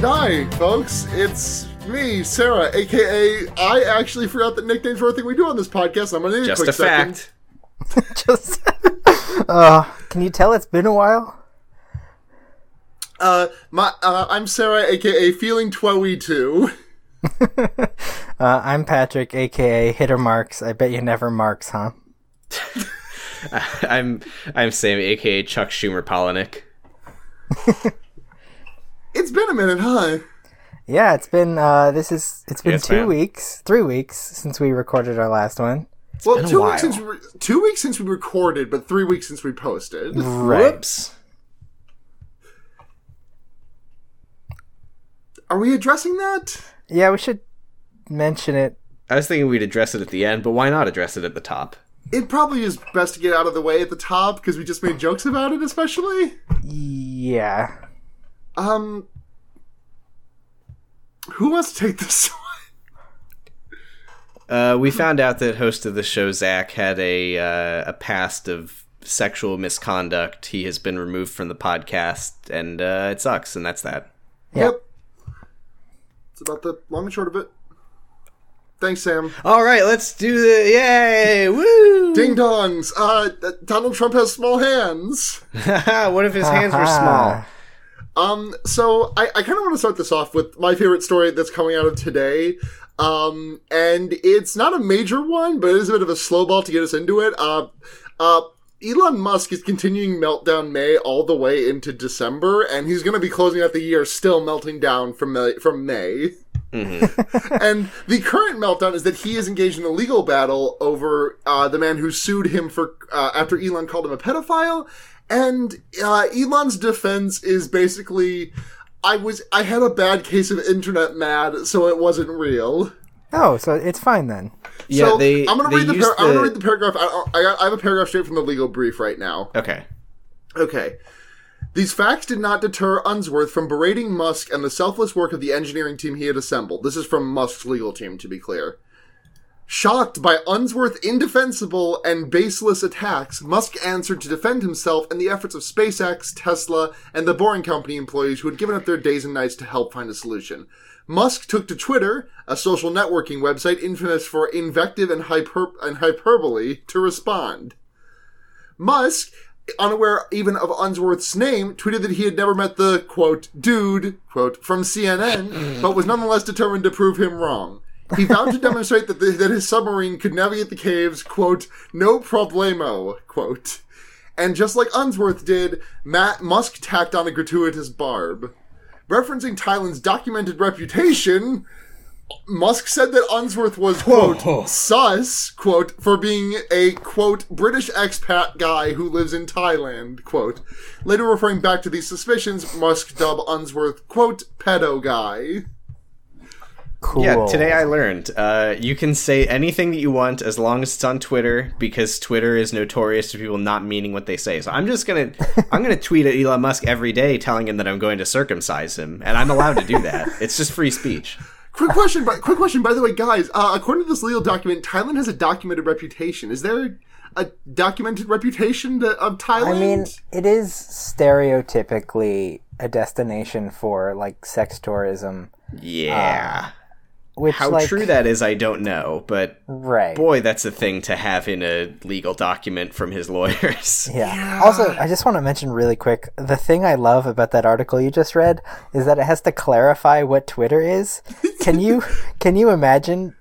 die folks. It's me, Sarah, aka I actually forgot that nicknames were a thing we do on this podcast. I'm gonna need just a, quick a fact. Second. just, uh, can you tell it's been a while? Uh, my uh, I'm Sarah, aka Feeling Twoey Two. uh, I'm Patrick, aka Hitter Marks. I bet you never marks, huh? I'm I'm Sam, aka Chuck Schumer Polinick. It's been a minute, huh? Yeah, it's been uh, this is it's been Yes, two ma'am. weeks, three weeks since we recorded our last one. well, been a two while. weeks since we re- two weeks since we recorded, but three weeks since we posted. Right. Whoops. Are we addressing that? Yeah, we should mention it. I was thinking we'd address it at the end, but why not address it at the top? It probably is best to get out of the way at the top because we just made jokes about it, especially. Yeah. Um, who wants to take this one? Uh, we found out that host of the show Zach had a uh, a past of sexual misconduct. He has been removed from the podcast, and uh, it sucks. And that's that. Yeah. Yep. It's about the long and short of it. Thanks, Sam. All right, let's do the yay! Woo! Ding dongs. Uh, Donald Trump has small hands. what if his hands were small? Um, so I, I kind of want to start this off with my favorite story that's coming out of today. Um, and it's not a major one, but it is a bit of a slow ball to get us into it. Uh, uh, Elon Musk is continuing Meltdown May all the way into December, and he's going to be closing out the year still melting down from May, from May. and the current meltdown is that he is engaged in a legal battle over uh, the man who sued him for uh, after Elon called him a pedophile. And uh, Elon's defense is basically, I was I had a bad case of internet mad, so it wasn't real. Oh, so it's fine then. Yeah, so they. I'm gonna they read the, used par- I'm gonna read the paragraph. I, I, I have a paragraph straight from the legal brief right now. Okay. Okay. These facts did not deter Unsworth from berating Musk and the selfless work of the engineering team he had assembled. This is from Musk's legal team, to be clear. Shocked by Unsworth's indefensible and baseless attacks, Musk answered to defend himself and the efforts of SpaceX, Tesla, and the Boring Company employees who had given up their days and nights to help find a solution. Musk took to Twitter, a social networking website infamous for invective and, hyper- and hyperbole, to respond. Musk, unaware even of Unsworth's name, tweeted that he had never met the, quote, dude, quote, from CNN, but was nonetheless determined to prove him wrong. He vowed to demonstrate that, the, that his submarine could navigate the caves, quote, no problemo, quote. And just like Unsworth did, Matt Musk tacked on a gratuitous barb. Referencing Thailand's documented reputation, Musk said that Unsworth was, quote, oh. sus, quote, for being a, quote, British expat guy who lives in Thailand, quote. Later referring back to these suspicions, Musk dubbed Unsworth, quote, pedo guy. Cool. Yeah, today I learned uh, you can say anything that you want as long as it's on Twitter because Twitter is notorious to people not meaning what they say. So I'm just gonna I'm gonna tweet at Elon Musk every day telling him that I'm going to circumcise him, and I'm allowed to do that. It's just free speech. Quick question, by, quick question, by the way, guys. Uh, according to this legal document, Thailand has a documented reputation. Is there a documented reputation to, of Thailand? I mean, it is stereotypically a destination for like sex tourism, Yeah. Which How like true that is, I don't know, but right. boy, that's a thing to have in a legal document from his lawyers. Yeah. Also, I just want to mention really quick the thing I love about that article you just read is that it has to clarify what Twitter is. Can you can you imagine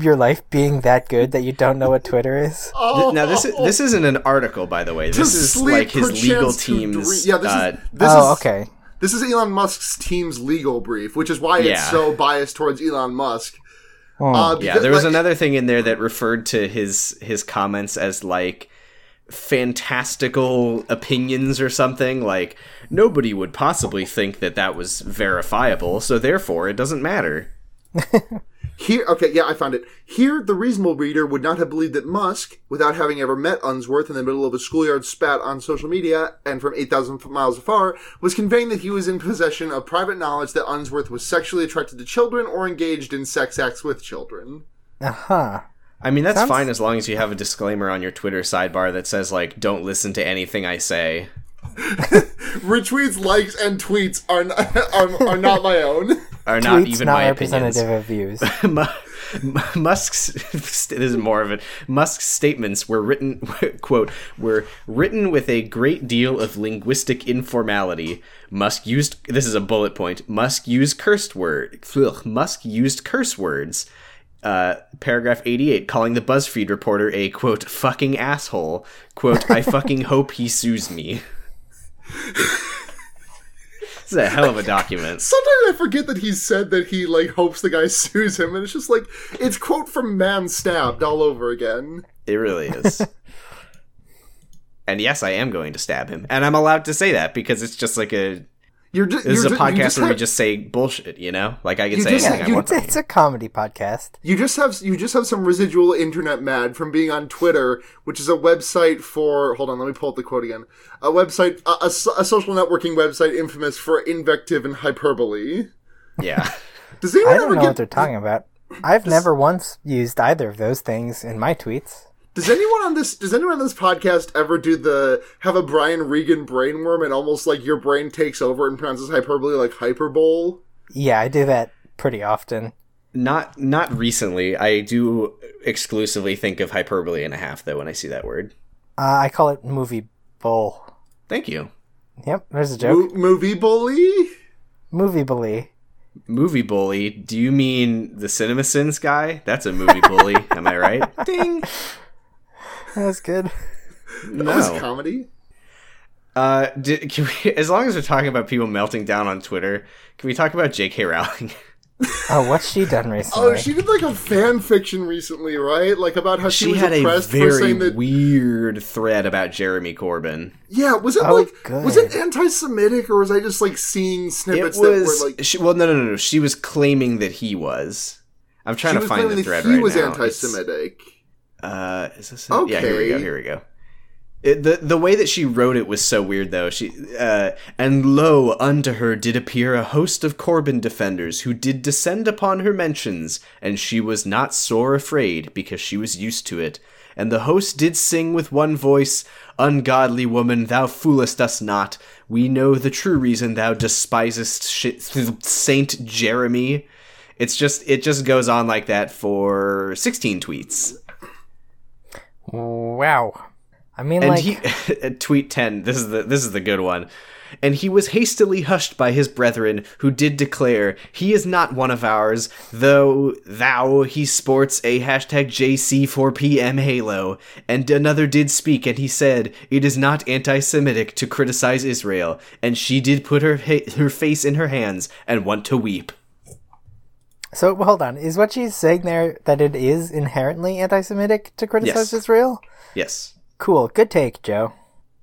your life being that good that you don't know what Twitter is? oh, now this is this isn't an article, by the way. This is like his legal team's. dream- Yeah, this uh, is this oh, is okay. This is Elon Musk's team's legal brief, which is why it's so biased towards Elon Musk. Hmm. Uh, Yeah, there was like, another thing in there that referred to his his comments as like fantastical opinions or something like nobody would possibly think that that was verifiable so therefore it doesn't matter Here, okay, yeah, I found it. Here, the reasonable reader would not have believed that Musk, without having ever met Unsworth in the middle of a schoolyard spat on social media and from 8,000 miles afar, was conveying that he was in possession of private knowledge that Unsworth was sexually attracted to children or engaged in sex acts with children. Uh-huh. i mean that's Sounds- fine as long as you have a disclaimer on your twitter sidebar that says like don't listen to anything i say Retweets, likes, and tweets are not, are, are not my own. Are not even not my opinions. representative of views. Musk's this is more of it. Musk's statements were written quote were written with a great deal of linguistic informality. Musk used this is a bullet point. Musk used cursed word. ugh, Musk used curse words. Uh, paragraph 88 calling the BuzzFeed reporter a quote fucking asshole. Quote I fucking hope he sues me. Is a hell of a document. Sometimes I forget that he said that he like hopes the guy sues him, and it's just like it's quote from Man Stabbed all over again. It really is. and yes, I am going to stab him, and I'm allowed to say that because it's just like a. You're just This is you're a ju- podcast just where we just say bullshit, you know. Like I can You say just- anything you- I want. it's, it's a comedy podcast. You just have you just have some residual internet mad from being on Twitter, which is a website for. Hold on, let me pull up the quote again. A website, a, a a social networking website infamous for invective and hyperbole. Yeah, Does anyone I don't know get? what they're talking about. I've never once used either of those things in my tweets. Does anyone on this? Does anyone on this podcast ever do the have a Brian Regan brainworm and almost like your brain takes over and pronounces hyperbole like hyperbole? Yeah, I do that pretty often. not not recently. I do exclusively think of hyperbole and a half though when I see that word. Uh, I call it movie bull. Thank you. Yep, there's a joke. Mo- movie bully. movie bully. Movie bully. Do you mean the CinemaSins guy? That's a movie bully. Am I right? Ding. That's good. That was comedy. Uh, di- can we, as long as we're talking about people melting down on Twitter, can we talk about J.K. Rowling? Oh, what's she done recently? Oh, she did like a fan fiction recently, right? Like about how she, she was had a for very saying that. weird thread about Jeremy Corbyn. Yeah, was it Oh, like good. was it anti-Semitic or was I just like seeing It snippets was that were like she, well, no, no, no, no. She was claiming that he was. I'm trying she to find the thread he right was now. It's- anti-Semitic? Uh, is this? It? Yeah, here we go. Here we go. It, the the way that she wrote it was so weird though. She uh, and lo unto her did appear a host of Corbyn defenders who did descend upon her mentions, and she was not sore afraid because she was used to it. And the host did sing with one voice, "Ungodly woman, thou foolest us not. We know the true reason thou despisest shi Saint Jeremy." It's just it just goes on like that for 16 tweets. Wow. I mean, And like, he tweet 10 this is the this is the good one. And he was hastily hushed by his brethren who did declare he is not one of ours though thou he sports a hashtag jc4pm halo. And another did speak and he said it is not anti-semitic to criticize israel. And she did put her ha- her face in her hands and want to weep so hold on. Is what she's saying there that it is inherently anti-Semitic to criticize Yes. Israel? yes Cool. Good take, Joe.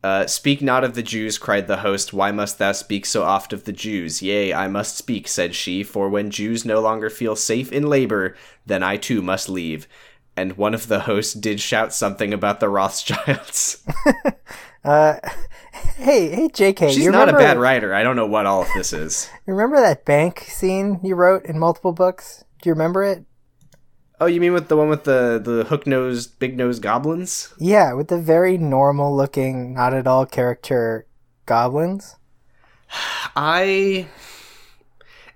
Uh, speak not of the Jews, cried the host. Why must thou speak so oft of the Jews? Yea, I must speak, said she, for when Jews no longer feel safe in labor, then I too must leave. And one of the hosts did shout something about the Rothschilds. Uh, hey, hey, J.K. She's not a bad writer. I don't know what all of this is. you Remember that bank scene you wrote in multiple books? Do you remember it? Oh, you mean with the one with the the hook nosed, big nosed goblins? Yeah, with the very normal looking, not at all character goblins. I,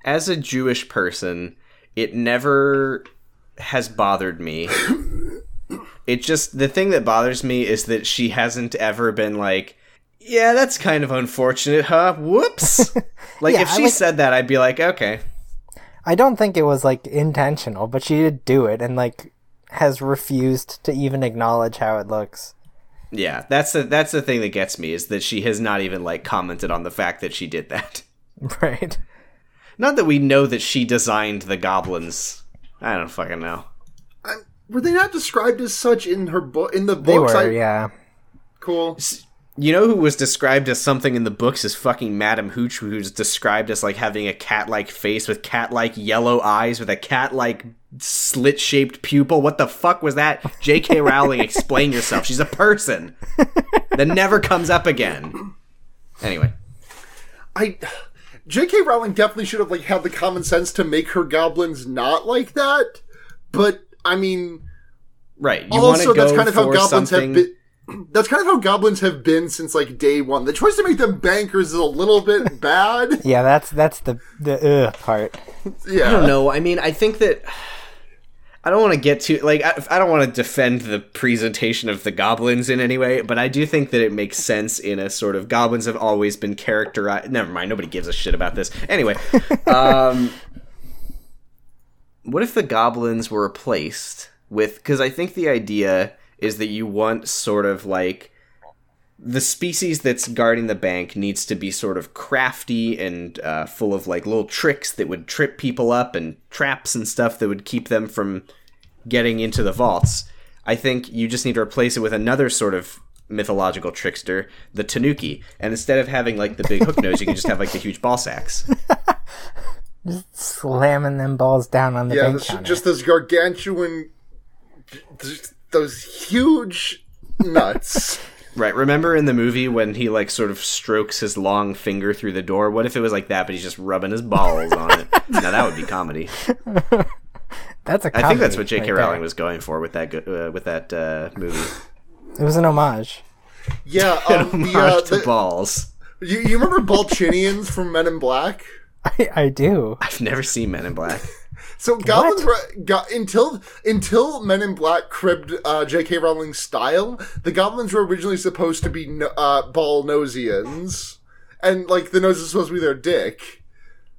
as a Jewish person, it never has bothered me. It just, the thing that bothers me is that she hasn't ever been like, yeah, that's kind of unfortunate, huh? Whoops. like, Yeah, if she like- said that, I'd be like, okay. I don't think it was like intentional, but she did do it and like has refused to even acknowledge how it looks. Yeah, that's the that's the thing that gets me is that she has not even like commented on the fact that she did that. Right. Not that we know that she designed the goblins. I don't fucking know. I'm- were they not described as such in her book in the They books? were, I, yeah. Cool. You know who was described as something in the books is fucking Madam Hooch, who's described as like having a cat-like face with cat-like yellow eyes with a cat-like slit-shaped pupil. What the fuck was that? J.K. Rowling, explain yourself. She's a person that never comes up again. Anyway, I J.K. Rowling definitely should have like had the common sense to make her goblins not like that. But I mean, right? You also go that's kind of how goblins something? have been. that's kind of how goblins have been since like day one. The choice to make them bankers is a little bit bad. Yeah, that's that's the the uh, part. Yeah, I don't know. I mean, I think that I don't want to get too like I, I don't want to defend the presentation of the goblins in any way, but I do think that it makes sense in a sort of goblins have always been characterized. Never mind, nobody gives a shit about this. Anyway, um, what if the goblins were replaced with? Because I think the idea is that you want sort of like the species that's guarding the bank needs to be sort of crafty and uh, full of like little tricks that would trip people up and traps and stuff that would keep them from getting into the vaults. I think you just need to replace it with another sort of mythological trickster, the Tanuki. And instead of having like the big hook nose, you can just have like the huge ball sacks. Slamming them balls down on the yeah, bank this, just those gargantuan, just those huge nuts. Right. Remember in the movie when he like sort of strokes his long finger through the door? What if it was like that, but he's just rubbing his balls on it? now that would be comedy. that's a. I think that's what J.K. right Rowling there. was going for with that uh, with that uh, movie. It was an homage. Yeah, um, the, uh, Homage to the- balls. you, you remember Ballchinians from Men in Black? I, I do. I've never seen Men in Black. So goblins were got until until Men in Black cribbed uh, J.K. Rowling's style. The goblins were originally supposed to be no, uh, ball nosians, and like the nose is supposed to be their dick.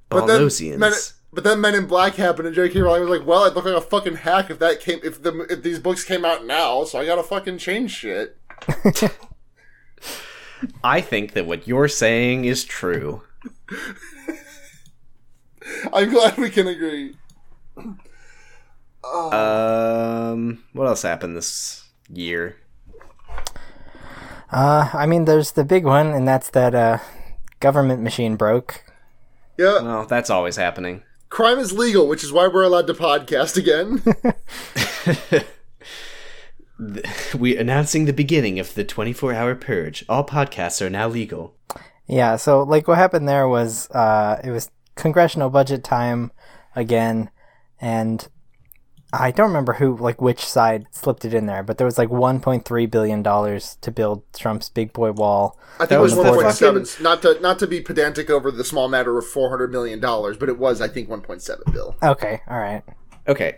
But then Ballnosians. Men, but then Men in Black happened, and J.K. Rowling was like, "Well, I'd look like a fucking hack if that came if the if these books came out now, so I gotta fucking change shit." I think that what you're saying is true. I'm glad we can agree. Um, what else happened this year? Uh, I mean, there's the big one, and that's that uh, government machine broke. Yeah, Well, that's always happening. crime is legal, which is why we're allowed to podcast again. We announcing the beginning of the 24-hour purge. All podcasts are now legal. Yeah, so like what happened there was uh, it was congressional budget time again, and I don't remember who like which side slipped it in there, but there was like 1.3 billion dollars to build Trump's big boy wall. I think it was was one the point seven. Not to not to be pedantic over the small matter of four hundred million dollars, but it was I think one point seven bill. Okay, all right. Okay.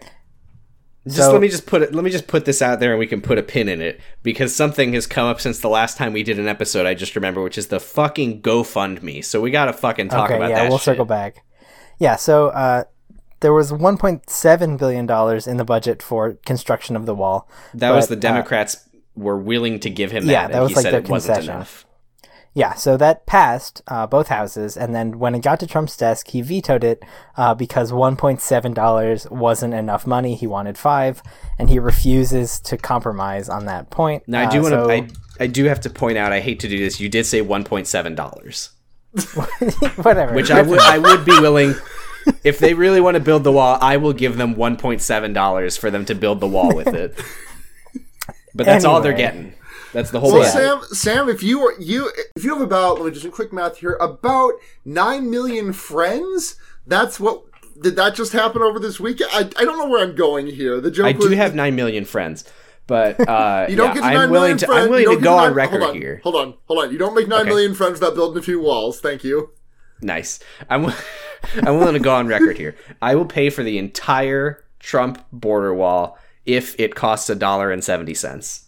Just So- let me just put it let me just put this out there and we can put a pin in it because something has come up since the last time we did an episode I just remember which is the fucking GoFundMe. So we got to fucking talk okay, about yeah, that. we'll shit. circle back. Yeah, so uh, there was 1.7 billion dollars in the budget for construction of the wall. That was but, the uh, Democrats were willing to give him Yeah, that, that and was he like said their it wasn't concession. enough. Yeah, so that passed uh, both houses, and then when it got to Trump's desk, he vetoed it uh, because 1.7 dollars wasn't enough money. He wanted five, and he refuses to compromise on that point. Now I Uh, do want to so- I, I do have to point out I hate to do this. You did say 1.7 dollars. whatever. which I would I would be willing if they really want to build the wall. I will give them one point seven dollars for them to build the wall with it. But that's all they're getting. That's the whole. Well. Sam, Sam, if you are you if you have about let me just do quick math here about nine million friends, that's what did that just happen over this weekend? I, I don't know where I'm going here. The joke I do have nine million friends, but uh, You don't yeah, get I'm willing million to friends. I'm willing to go to on record hold on, here. Hold on, hold on. You don't make nine Okay. million friends without building a few walls. Thank you. Nice. I'm I'm willing to go on record here. I will pay for the entire Trump border wall if it costs a dollar and seventy cents.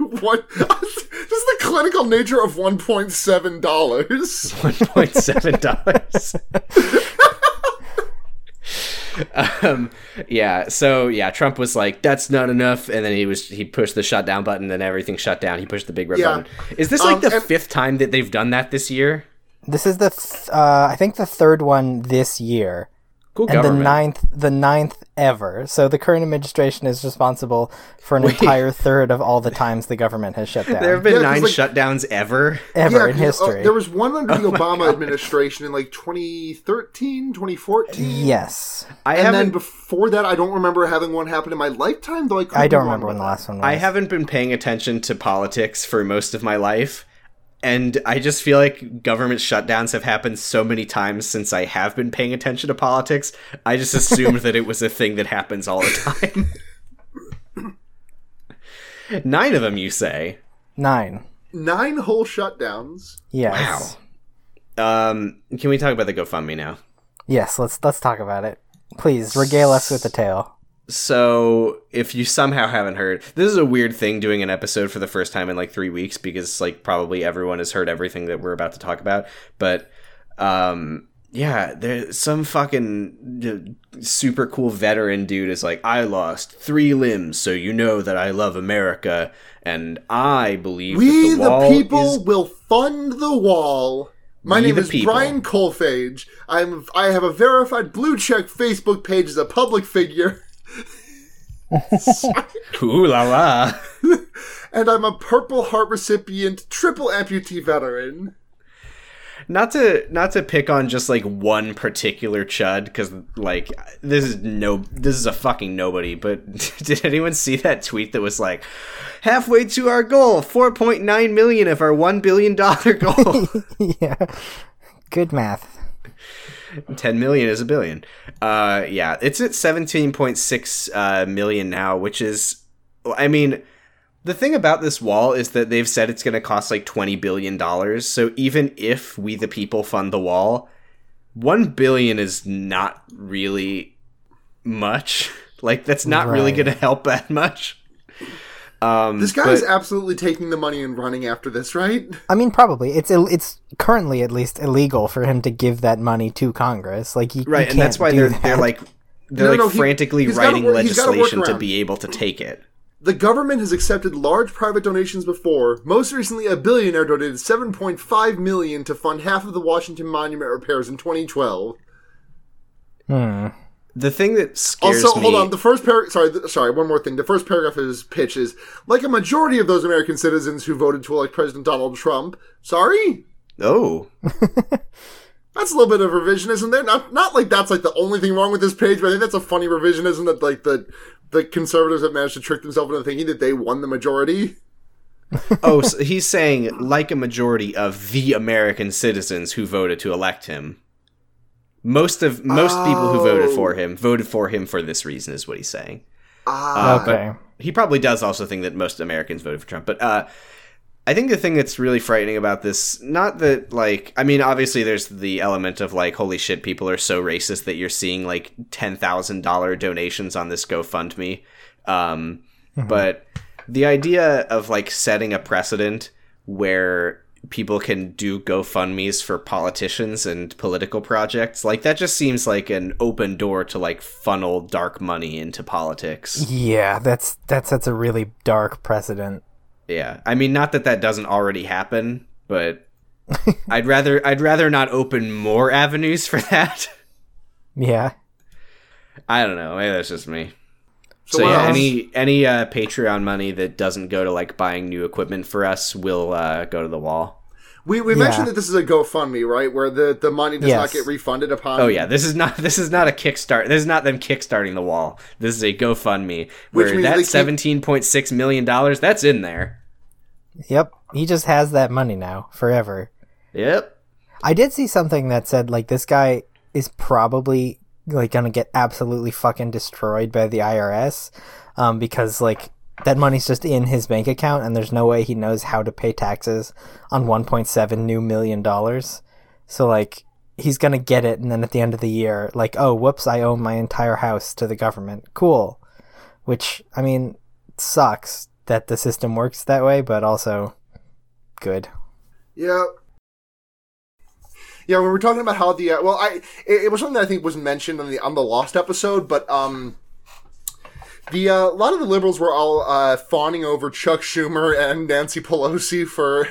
What? Just the clinical nature of one point seven dollars. one point seven dollars. um, yeah. So yeah, Trump was like, "That's not enough," and then he was he pushed the shutdown button, and everything shut down. He pushed the big red Yeah. button. Is this like Um, the and- fifth time that they've done that this year? this is the th- uh, I think the third one this year. Cool and government. the ninth the ninth ever. So the current administration is responsible for an Wait. entire third of all the times the government has shut down there have been Yeah, 'cause, nine like- shutdowns ever. ever in 'cause, uh, history. there was one under the Oh Obama administration in like 2013, 2014. yes, I and then haven't. before that, I don't remember having one happen in my lifetime, though I could I don't remember about when the last one was. I haven't been paying attention to politics for most of my life. And I just feel like government shutdowns have happened so many times since I have been paying attention to politics. I just assumed that it was a thing that happens all the time. Nine of them, you say? Nine. Nine whole shutdowns. Yes. Um, can we talk about the GoFundMe now? Yes, let's let's talk about it. Please regale us with the tale. So, if you somehow haven't heard, this is a weird thing doing an episode for the first time in like three weeks because like probably everyone has heard everything that we're about to talk about. But, um, yeah, there's some fucking uh, super cool veteran dude is like, I lost three limbs, so you know that I love America, and I believe We that the, the, people is will fund the wall. My We name is people. Brian Kolfage. I'm I have a verified blue check Facebook page as a public figure, Ooh la la. and I'm a Purple Heart recipient, triple amputee veteran. not to not to pick on just like one particular chud because like this is no this is a fucking nobody but did anyone see that tweet that was like halfway to our goal 4.9 million of our 1 billion dollar goal yeah. Good math. 10 million is a billion. Uh yeah it's at 17.6 uh, million now which is i mean the thing about this wall is that they've said it's going to cost like 20 billion dollars. So even if we the people fund the wall 1 billion is not really much. Like that's not really going to help that much um This guy is absolutely taking the money and running after this, right? I mean, probably it's Ill- it's currently at least illegal for him to give that money to Congress. Like, you, right you and that's why they're that. they're like they're No, like no, frantically he's writing work- he's gotta work legislation to be able to take it The government has accepted large private donations before. Most recently, a billionaire donated 7.5 million to fund half of the Washington Monument repairs in 2012. Hmm. The thing that scares Also, me hold on. The first paragraph. Sorry, th- sorry. One more thing. The first paragraph of his pitch is like a majority of those American citizens who voted to elect President Donald Trump. Sorry, oh that's a little bit of revisionism there. Not not like that's like the only thing wrong with this page, but I think that's a funny revisionism that like the the conservatives have managed to trick themselves into thinking that they won the majority. oh, so he's saying like a majority of the American citizens who voted to elect him. Most of most people who voted Oh. for him voted for him for this reason, is what he's saying. Ah, Uh, but Okay. he probably does also think that most Americans voted for Trump. But uh, I think the thing that's really frightening about this, not that like, I mean, obviously there's the element of like, holy shit, people are so racist that you're seeing like ten thousand dollar donations on this GoFundMe. Um, But the idea of like setting a precedent where people can do GoFundMe's for politicians and political projects, like that just seems like an open door to like funnel dark money into politics. Yeah, that's that's that's a really dark precedent. Yeah, I mean, not that that doesn't already happen, but I'd rather I'd rather not open more avenues for that. Yeah. I don't know. Maybe that's just me. So So, yeah, else? any any uh, Patreon money that doesn't go to like buying new equipment for us will uh, go to the wall. we we Yeah. mentioned that this is a GoFundMe, right? Where the the money does not get refunded upon. Oh yeah, this is not this is not a kickstart. This is not them kickstarting the wall. This is a GoFundMe Which where means that seventeen point six million dollars that's in there. Yep. He just has that money now forever. Yep. I did see something that said like this guy is probably like gonna get absolutely fucking destroyed by the IRS, um, because like that money's just in his bank account and there's no way he knows how to pay taxes on 1.7 new million dollars. So like he's gonna get it and then at the end of the year, like oh whoops, I owe my entire house to the government. Cool. Which I mean sucks that the system works that way, but also good. Yeah. Yeah, we were talking about how the uh, well, I it, it was something that I think was mentioned on the on the Lost episode, but um, the uh, a lot of the liberals were all uh, fawning over Chuck Schumer and Nancy Pelosi for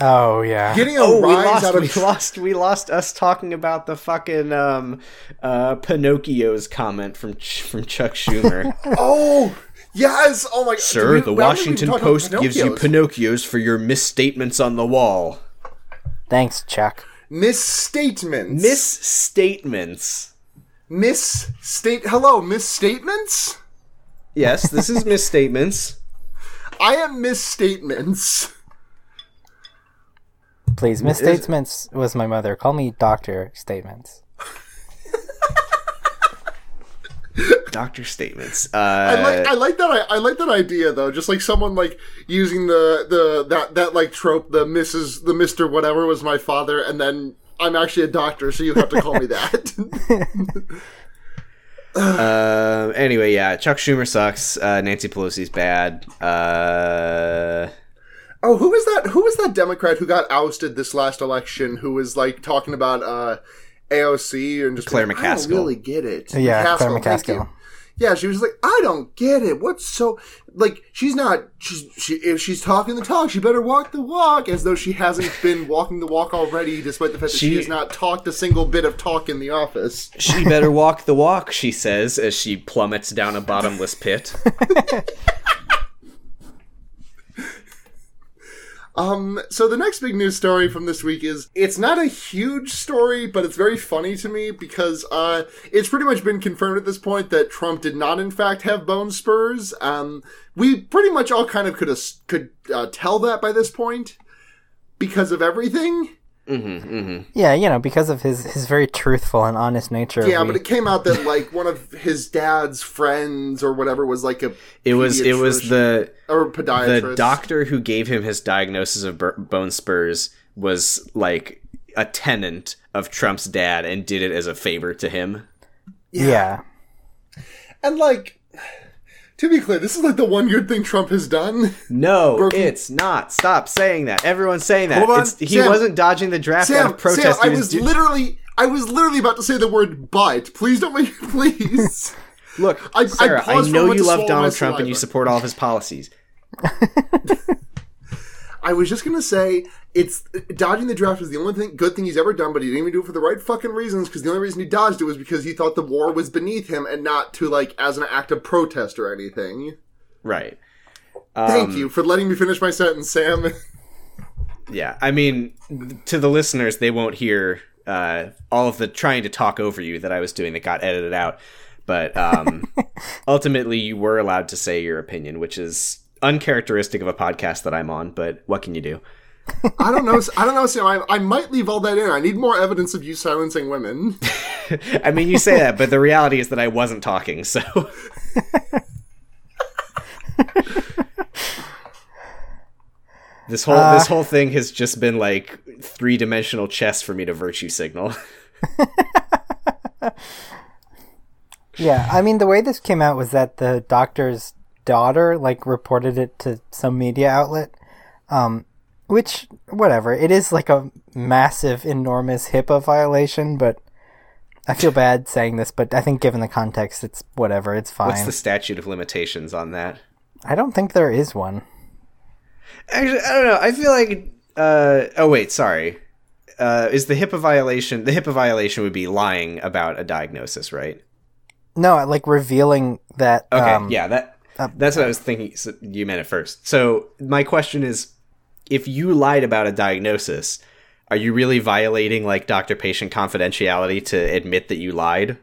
Oh yeah. getting a Oh, we rise lost. out of We lost. We lost us talking about the fucking um, uh, Pinocchio's comment from Ch- from Chuck Schumer. oh yes, oh my Sir, we- the we haven't even Washington Post gives you Pinocchios. Pinocchios for your misstatements on the wall. Thanks, Chuck. Misstatements. Misstatements. misstate. Hello, misstatements. Yes, this is misstatements. I am misstatements. Please, misstatements was my mother. Call me Doctor Statements. Doctor statements. Uh, I like I like that I, I like that idea though. Just like someone like using the the that that like trope the Mrs. the Mister whatever was my father, and then I'm actually a doctor, so you have to call me that. uh, anyway, yeah, Chuck Schumer sucks. Uh, Nancy Pelosi's bad. Uh, oh, who is that? Who was that Democrat who got ousted this last election? Who was like talking about uh, AOC and just Claire being like, I don't really get it. Yeah, Claire. McCaskill. Yeah, she was like, I don't get it. What's so like? She's not. She's she if she's talking the talk, she better walk the walk, as though she hasn't been walking the walk already, despite the fact that she, She- has not talked a single bit of talk in the office. she better walk the walk, she says as she plummets down a bottomless pit. Um, so the next big news story from this week is it's not a huge story, but it's very funny to me because uh, it's pretty much been confirmed at this point that Trump did not, in fact, have bone spurs. Um, we pretty much all kind of could could uh, tell that by this point because of everything. Mm-hmm, mm-hmm. Yeah, you know, because of his his very truthful and honest nature. Yeah, we- but it came out that like one of his dad's friends or whatever was like a It was it was the or podiatrist. the doctor who gave him his diagnosis of bur- bone spurs was like a tenant of Trump's dad and did it as a favor to him. yeah. and like. To be clear, this is like the one good thing Trump has done. No, Broken- it's not. Stop saying that. Everyone's saying that. Hold on, It's, he Sam. wasn't dodging the draft out of protest. Sam, I He was do- literally, I was literally about to say the word "but." Please don't make, please. Look, I- I Sarah, I, paused for a know you love Donald my Trump and you support all of his policies. I was just gonna say it's dodging the draft is the only thing good thing he's ever done, but he didn't even do it for the right fucking reasons. Because the only reason he dodged it was because he thought the war was beneath him and not to like as an act of protest or anything. Right. Thank Um, you for letting me finish my sentence, Sam. Yeah, I mean, to the listeners, they won't hear uh, all of the trying to talk over you that I was doing that got edited out. But um, ultimately, you were allowed to say your opinion, which is uncharacteristic of a podcast that I'm on. But what can you do? I don't know. I don't know, Sam. I, I might leave all that in. I need more evidence of you silencing women. I mean, you say that, but the reality is that I wasn't talking. So this whole this uh, whole thing has just been like three dimensional chess for me to virtue signal. Yeah, I mean the way this came out was that the doctor's daughter like reported it to some media outlet. Um which whatever, it is like a massive enormous HIPAA violation, but I feel bad saying this, but I think given the context it's whatever, it's fine. What's the statute of limitations on that? I don't think there is one. Actually, I don't know. I feel like. Uh, oh wait, sorry. Uh, is the HIPAA violation? The HIPAA violation would be lying about a diagnosis, right? No, like revealing that Okay, um, yeah, that that's what I was thinking. So you meant it first. So my question is, if you lied about a diagnosis, are you really violating like doctor-patient confidentiality to admit that you lied?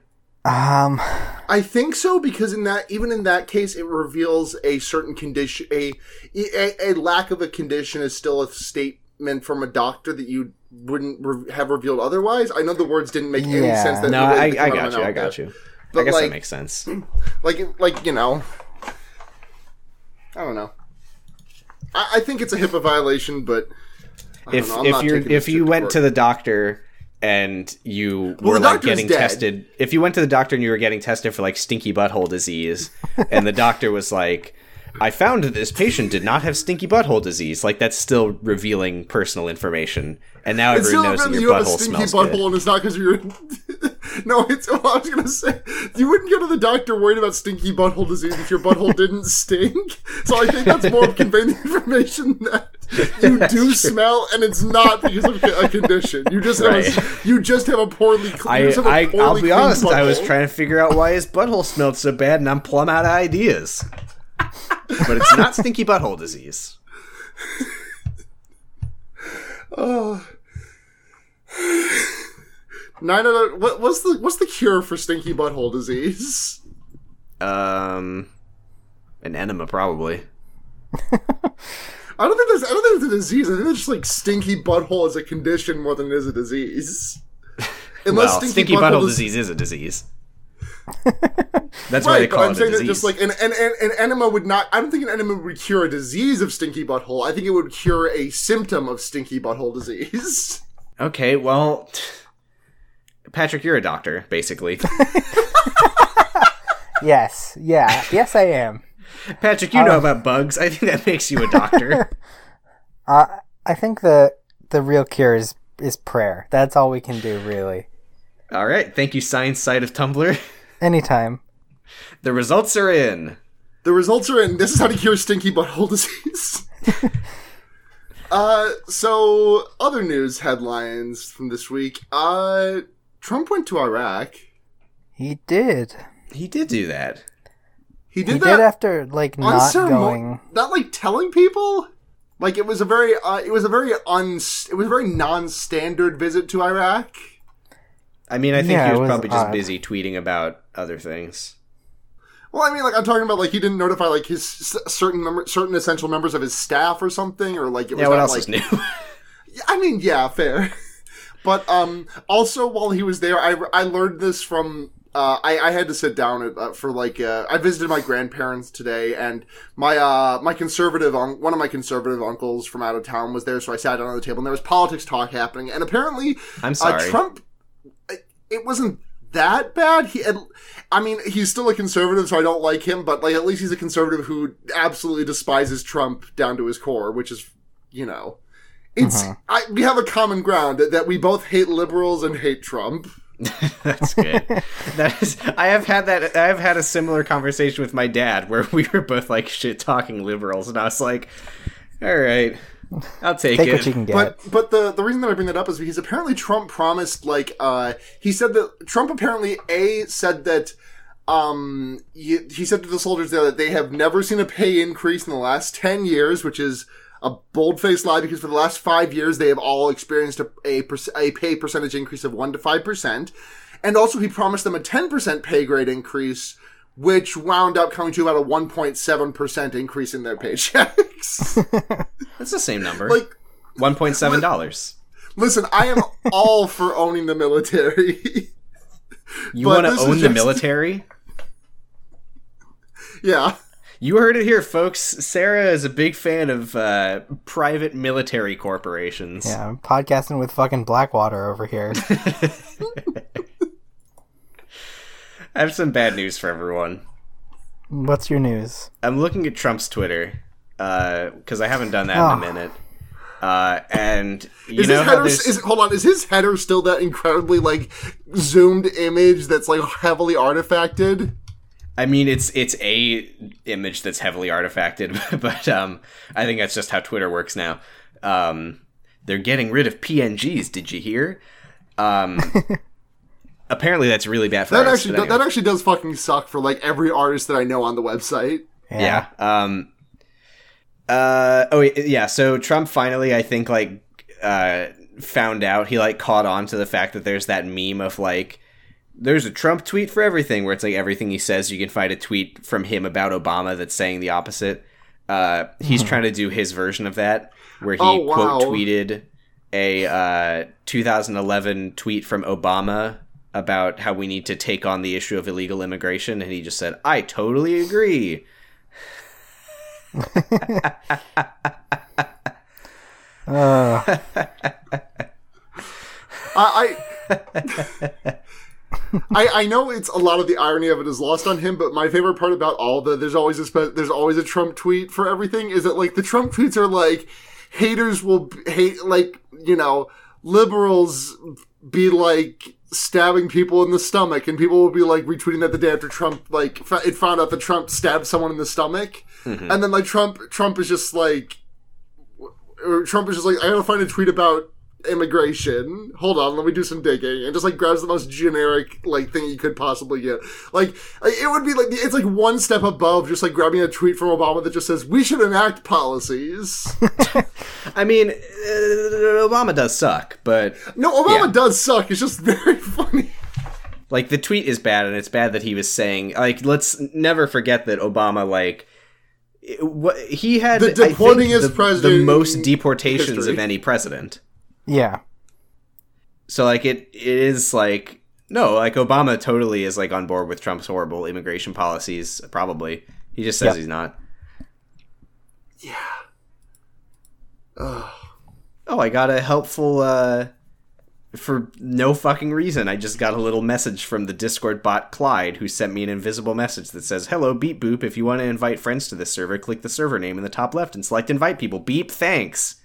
um I think so because in that even in that case it reveals a certain condition a a, a lack of a condition is still a statement from a doctor that you wouldn't re- have revealed otherwise. I know the words didn't make any sense. That No, I, I got you. I got there. you. I But, guess that like- makes sense. Like like you know, I don't know. I, I think it's a HIPAA violation, but if know, if you if you went to the doctor and you Well, were like getting tested if you went to the doctor and you were getting tested for like stinky butthole disease and the doctor was like I found that this patient did not have stinky butthole disease like that's still revealing personal information and now It's everyone knows that your you have a butthole stinky smells butthole, good. and it's not because you're. no, it's. Well, I was gonna say you wouldn't go to the doctor worried about stinky butthole disease if your butthole didn't stink. So I think that's more of conveying the information that you do smell, and it's not because of a condition. You just have a, you just have a poorly. cl- I, you just have a I poorly I'll be clean honest I was trying to figure out why his butthole smelled so bad and I'm plumb out of ideas but it's not stinky butthole disease Nine out of what, what's the what's the cure for stinky butthole disease? um an enema probably I don't think there's I don't think it's a disease. I think it's just like stinky butthole is a condition more than it is a disease. Unless well, stinky, butthole, disease is a disease. That's why right, they but I'm it a saying that just like an, an, an, an enema would not. I don't think an enema would cure a disease of stinky butthole. I think it would cure a symptom of stinky butthole disease. okay, well, Patrick, you're a doctor, basically. Yes, yeah, yes, I am. Patrick, you know about bugs. I think that makes you a doctor. Uh, I think the the real cure is is prayer. That's all we can do, really. All right, thank you, science Side of Tumblr. Anytime. The results are in. The results are in. This is how to cure stinky butthole disease. uh, so other news headlines from this week. Uh, Trump went to Iraq. He did. He did do that. He did He that did after like not unceremon- going. not like telling people. Like it was a very, uh, it was a very un, it was a very non-standard visit to Iraq. I mean, I think Yeah, he was, was probably just busy tweeting about other things. Well, I mean, like I'm talking about, like he didn't notify like his s- certain member, certain essential members of his staff or something, or like it was Yeah, what not, else like, is new? I mean, yeah, fair. But um, also while he was there, I, I learned this from. Uh, I, I had to sit down at, uh, for like uh, I visited my grandparents today, and my uh, my conservative un- one of my conservative uncles from out of town was there, so I sat down at the table, and there was politics talk happening, and apparently I'm uh, sorry. Trump. It wasn't that bad. He, I mean, he's still a conservative, so I don't like him. But like, at least he's a conservative who absolutely despises Trump down to his core, which is, you know, it's uh-huh. I, we have a common ground that, that we both hate liberals and hate Trump. That's good. that is, I have had that. I have had a similar conversation with my dad where we were both like shit talking liberals, and I was like, "All right, I'll take, Take it." what you can get. But but the the reason that I bring that up is because apparently Trump promised like uh he said that Trump apparently a said that um he, he said to the soldiers there that they have never seen a pay increase in the last 10 years which is a bold-faced lie because for the last five years they have all experienced a, a, a pay percentage increase of 1 to 5%. And also he promised them a 10% pay grade increase, which wound up coming to about a 1.7% increase in their paychecks. That's the same number. like, one point seven dollars. listen, I am all for owning the military. You want to this is own the military? yeah. You heard it here, folks. Sarah is a big fan of uh, private military corporations. yeah, I'm podcasting with fucking Blackwater over here. I have some bad news for everyone. What's your news? I'm looking at Trump's Twitter because I haven't done that in Oh. a minute. Uh, and you Is know his header there's is hold on, is his header still that incredibly like zoomed image that's like heavily artifacted? I mean, it's it's a image that's heavily artifacted, but um, I think that's just how Twitter works now. Um, they're getting rid of PNGs. Did you hear? Um, apparently, that's really bad for That artists, actually anyway. that actually does fucking suck for like every artist that I know on the website. yeah. Um. Uh. Oh yeah. So Trump finally, I think, like, uh, found out he like caught on to the fact that there's that meme of like. There's a Trump tweet for everything, where it's like everything he says, you can find a tweet from him about Obama that's saying the opposite. Uh, he's trying to do his version of that, where he Oh, wow. quote tweeted a uh, 2011 tweet from Obama about how we need to take on the issue of illegal immigration, and he just said, "I totally agree." Uh, I I, I I know it's a lot of the irony of it is lost on him, but my favorite part about all the there's always a there's always a Trump tweet for everything is that like the Trump tweets are like haters will hate like you know liberals be like stabbing people in the stomach and people will be like retweeting that the day after Trump like f- it found out that Trump stabbed someone in the stomach. Mm-hmm. And then like Trump Trump is just like or Trump is just like, I gotta find a tweet about immigration. Hold on, let me do some digging, and just like grabs the most generic like thing you could possibly get. Like it would be like it's like one step above just like grabbing a tweet from Obama that just says we should enact policies. I mean, uh, Obama does suck, but no, Obama Yeah. does suck. It's just very funny. like the tweet is bad, and it's bad that he was saying like let's never forget that Obama like. What he had The I think, deporting the, president the most deportations history. of any president. Yeah. So like it it is like No, like Obama totally is like on board with Trump's horrible immigration policies. Probably, he just says Yep. he's not. Yeah. Ugh. Oh, I got a helpful. uh For no fucking reason, I just got a little message from the Discord bot Clyde, who sent me an invisible message that says, "Hello, Beep Boop. If you want to invite friends to this server, click the server name in the top left and select Invite People." Beep. Thanks.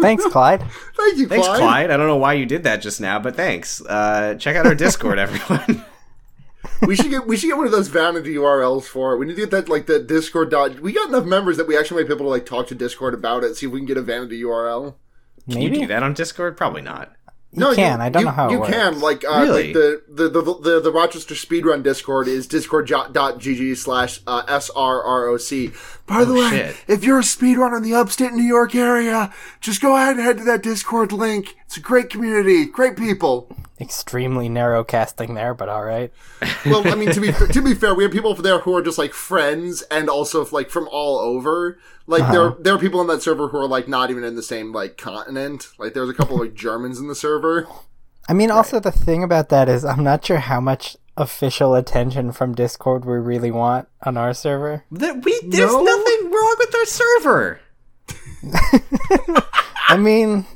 Thanks, Clyde. Thank you, Thanks, Clyde. Clyde. I don't know why you did that just now, but thanks. Uh, check out our Discord, everyone. we should get we should get one of those vanity URLs for it. We need to get that like the Discord dot. We got enough members that we actually might be able to like talk to Discord about it. See if we can get a vanity URL. Can you do that on Discord? Probably not. You can. I don't you, know how you works. can like uh, Really? like the, the, the the the Rochester Speedrun Discord is discord.gg slash uh, srroc. By the Oh, way, shit. if you're a speedrunner in the upstate New York area, just go ahead and head to that Discord link. It's a great community, great people. Extremely narrow casting there, but all right. Well, I mean to be to be fair, we have people there who are just like friends and also like from all over. Like there uh-huh. there are people on that server who are like not even in the same like continent. Like there's a couple of like Germans in the server. I mean, also the thing about that is, I'm not sure how much official attention from Discord we really want on our server. That we there's No. nothing wrong with our server. I mean,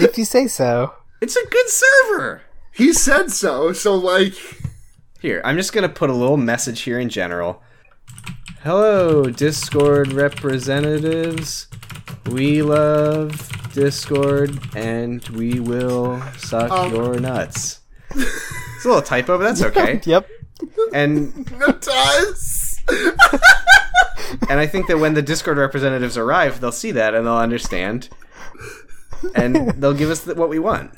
if you say so. It's a good server. He said so. So like Here, I'm just gonna put a little message here in general. Hello, Discord representatives. We love Discord and we will suck Um. your nuts. It's a little typo, but that's okay. Yep. And it does. and I think that when the Discord representatives arrive, they'll see that and they'll understand, and they'll give us th- what we want.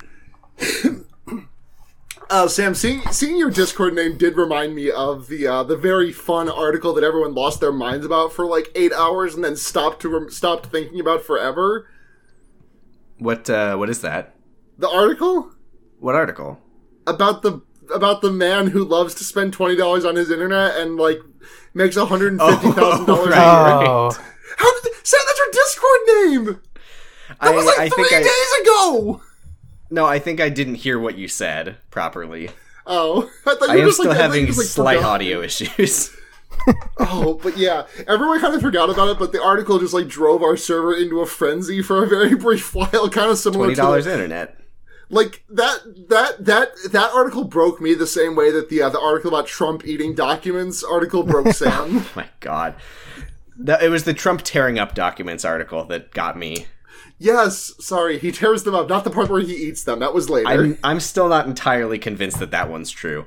Uh, Sam, seeing seeing your Discord name did remind me of the uh, the very fun article that everyone lost their minds about for like eight hours and then stopped to rem- stopped thinking about forever. What uh, what is that? The article What article? about the about the man who loves to spend twenty dollars on his internet and like makes one hundred and fifty thousand dollars right. a year. Oh, How did Sam? That's your Discord name. That was like I three think I days ago. No, I think I didn't hear what you said properly. Oh, I thought you I were am just still like, I thought you having just, like, slight forgot. audio issues. Oh, but yeah, everyone kind of forgot about it. But the article just like drove our server into a frenzy for a very brief while, kind of similar Twenty to dollars the- internet. like that that that that article broke me the same way that the uh, the article about Trump eating documents article broke Sam. oh My God, that, it was the Trump tearing up documents article that got me. Yes, sorry, he tears them up. Not the part where he eats them. That was later. I'm I'm still not entirely convinced that that one's true.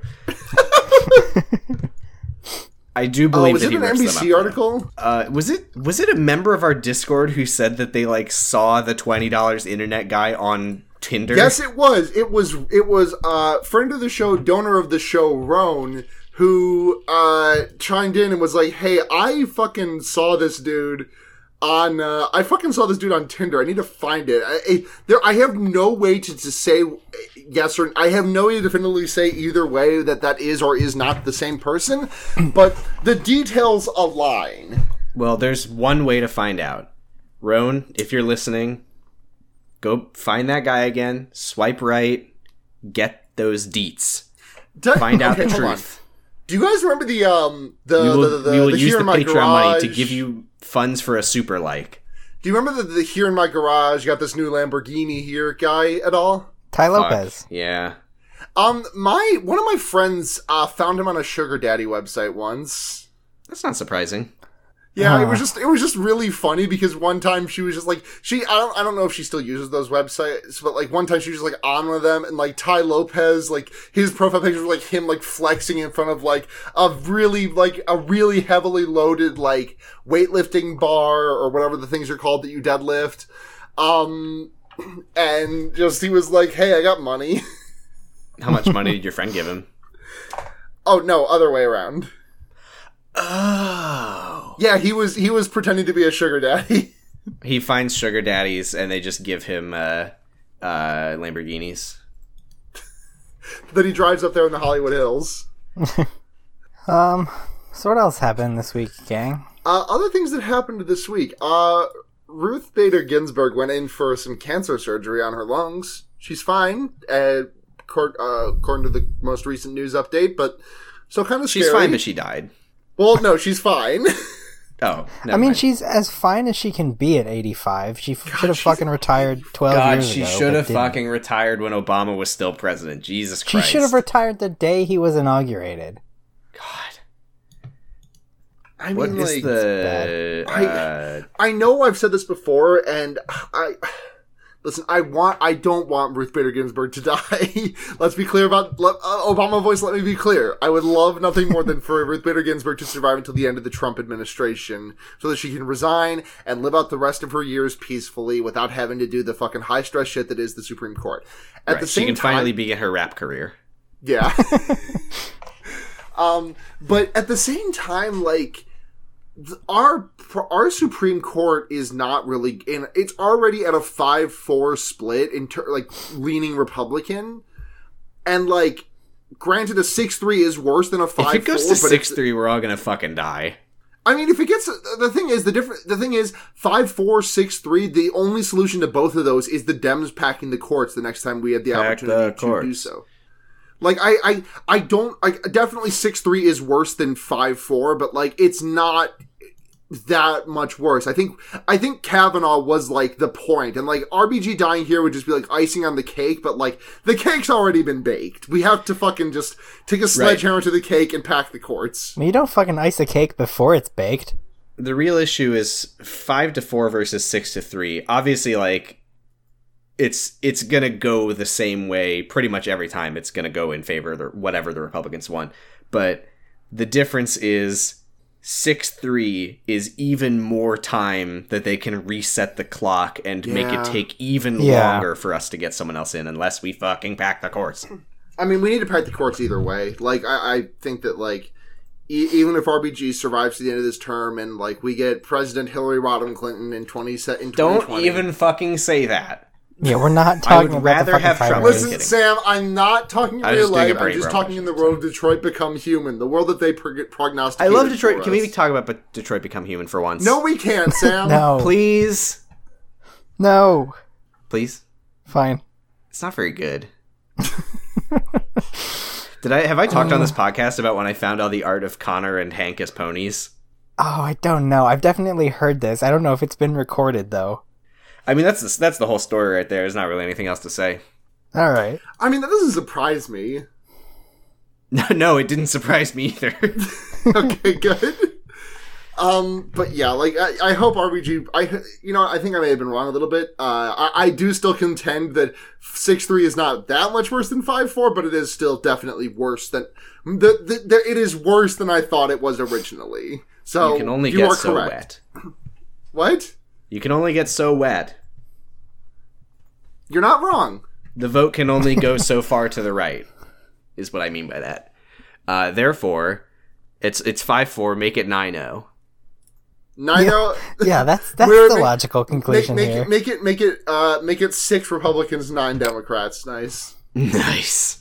I do oh, believe was that it an NBC article? Uh, was it was it a member of our Discord who said that they like saw the twenty dollars internet guy on Tinder? Yes, it was. It was. It was. Uh, friend of the show, donor of the show, Roan, who uh chimed in and was like, "Hey, I fucking saw this dude." On, uh, I fucking saw this dude on Tinder. I need to find it. I, I, there, I have no way to, to say yes or I have no way to definitively say either way that that is or is not the same person. But the details align. Well, there's one way to find out. Roan, if you're listening, go find that guy again. Swipe right. Get those deets. Find out okay, the hold on. truth. Do you guys remember the um the We will, the, the, we will the use the Patreon money to give you funds for a super like. Do you remember the, the here in my garage you got this new Lamborghini here guy at all? Tai Fuck, Lopez. Yeah. Um, my one of my friends uh, found him on a sugar daddy website once. That's not surprising. Yeah, it Huh. was just it was just really funny because one time she was just like she I don't I don't know if she still uses those websites, but like one time she was just like on one of them and like Tai Lopez like his profile picture was like him like flexing in front of like a really like a really heavily loaded like weightlifting bar or whatever the things are called that you deadlift. Um and just he was like, "Hey, I got money." How much money did your friend give him? oh no, other way around. Oh. Yeah, he was he was pretending to be a sugar daddy. He finds sugar daddies and they just give him uh, uh, Lamborghinis. that he drives up there in the Hollywood Hills. Um, so what else happened this week, gang? Uh, other things that happened this week. Uh, Ruth Bader Ginsburg went in for some cancer surgery on her lungs. She's fine. Uh, cor- uh, according to the most recent news update. But still kind of scary. She's fine, but she died. well, no, she's fine. Oh, I mean, she's as fine as she can be at 85. She f- should have fucking retired 12 God, years she should but have didn't. fucking retired when Obama was still president. Jesus Christ. She should have retired the day he was inaugurated. God. I What mean, is like, the. I- uh, I know I've said this before, and I listen. I want. I don't want Ruth Bader Ginsburg to die. Let's be clear about let, uh, Obama voice. Let me be clear. I would love nothing more than for Ruth Bader Ginsburg to survive until the end of the Trump administration, so that she can resign and live out the rest of her years peacefully without having to do the fucking high stress shit that is the Supreme Court. At right, the same she can time, finally begin her rap career. yeah. um, but at the same time, like our our Supreme Court is not really in. It's already at a five four split in ter- like leaning Republican, and like granted, a six three is worse than a five. If it goes to 6 3, we're all gonna fucking die. I mean, if it gets uh, the thing is the different the thing is five four six three. The only solution to both of those is the Dems packing the courts the next time we have the Pack opportunity the to do so. Like I, I, I don't. I definitely six three is worse than five four, but like it's not that much worse. I think I think Kavanaugh was like the point, and like RBG dying here would just be like icing on the cake, but like the cake's already been baked. We have to fucking just take a sledgehammer to the cake and pack the courts. I mean, you don't fucking ice a cake before it's baked. The real issue is 5 to 4 versus 6 to 3. Obviously, like. It's it's gonna go the same way pretty much every time. It's gonna go in favor of the, whatever the Republicans want. But the difference is six three is even more time that they can reset the clock and make it take even Yeah. longer for us to get someone else in unless we fucking pack the courts. I mean, we need to pack the courts either way. Like, I, I think that like. E- even if RBG survives to the end of this term and like we get President Hillary Rodham Clinton in twenty se- in Don't even fucking say that. Yeah, we're not I talking would about rather the fucking have Trump. primary. Listen, kidding. Sam, I'm not talking in I real just life. I'm just rub, talking in the world of Detroit become human, the world that they pro- I love Detroit. for Can we talk about but Detroit become human for once? No, we can't, Sam. No, please, no, please. fine. It's not very good. Did I have I talked on this oh. podcast about when I found all the art of Connor and Hank as ponies? Oh, I don't know. I've definitely heard this. I don't know if it's been recorded though. I mean, that's the, that's the whole story right there. There's not really anything else to say. All right. I mean, that doesn't surprise me. No, no, it didn't surprise me either. okay, good. Um, but yeah, like I, I hope RBG. I, you know, I think I may have been wrong a little bit. Uh, I, I do still contend that six three is not that much worse than five four, but it is still definitely worse than the, the, the it is worse than I thought it was originally. So you can only you get are so correct. wet. What? You can only get so wet. You're not wrong. The vote can only go so far to the right, is what I mean by that. Uh, therefore, it's it's five four. Make it nine oh. zero. Nino, Yeah, that's that's the ma- logical make, conclusion make here. it make it make it uh make it six Republicans, nine Democrats. Nice. Nice.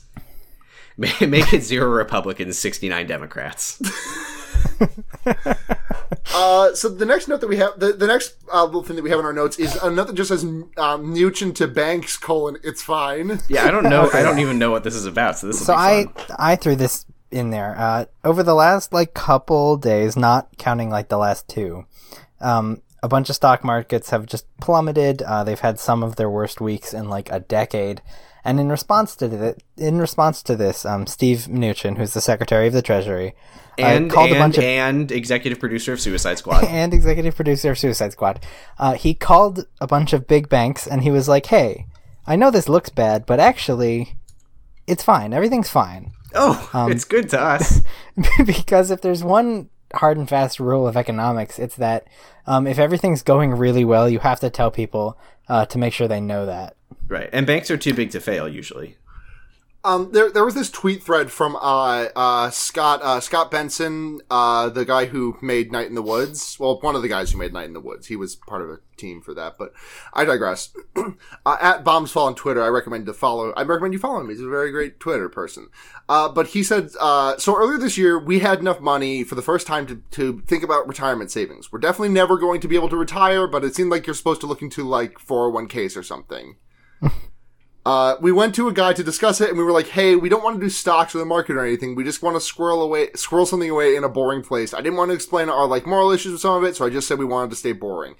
Ma- Make it zero Republicans, sixty nine Democrats. Uh, so the next note that we have, the, the next uh, little thing that we have in our notes is a note that just says um, Mnuchin to Banks colon. It's fine. Yeah, I don't know. I don't even know what this is about. So this So be I. I threw this in there. Uh, over the last like couple days, not counting like the last two, um, a bunch of stock markets have just plummeted. Uh, they've had some of their worst weeks in like a decade. And in response to this, in response to this, um, Steve Mnuchin, who's the Secretary of the Treasury, uh, and called and, a bunch of and executive producer of Suicide Squad. and executive producer of Suicide Squad. Uh, he called a bunch of big banks and he was like, "Hey, I know this looks bad, but actually, it's fine. Everything's fine." oh, Um, it's good to us. because if there's one hard and fast rule of economics, it's that um, if everything's going really well, you have to tell people uh, to make sure they know that. Right, and banks are too big to fail usually. Um, there, there was this tweet thread from uh, uh, Scott uh, Scott Benson, uh, the guy who made Night in the Woods. Well, one of the guys who made Night in the Woods. He was part of a team for that, but I digress. uh, at Bombsfall on Twitter, I recommend to follow. I recommend you follow him. He's a very great Twitter person. Uh, but he said, uh, so earlier this year, we had enough money for the first time to, to think about retirement savings. We're definitely never going to be able to retire, but it seemed like you're supposed to look into like 401ks or something. Uh, we went to a guy to discuss it, and we were like, "Hey, we don't want to do stocks or the market or anything. We just want to squirrel away, squirrel something away in a boring place." I didn't want to explain our like moral issues with some of it, so I just said we wanted to stay boring.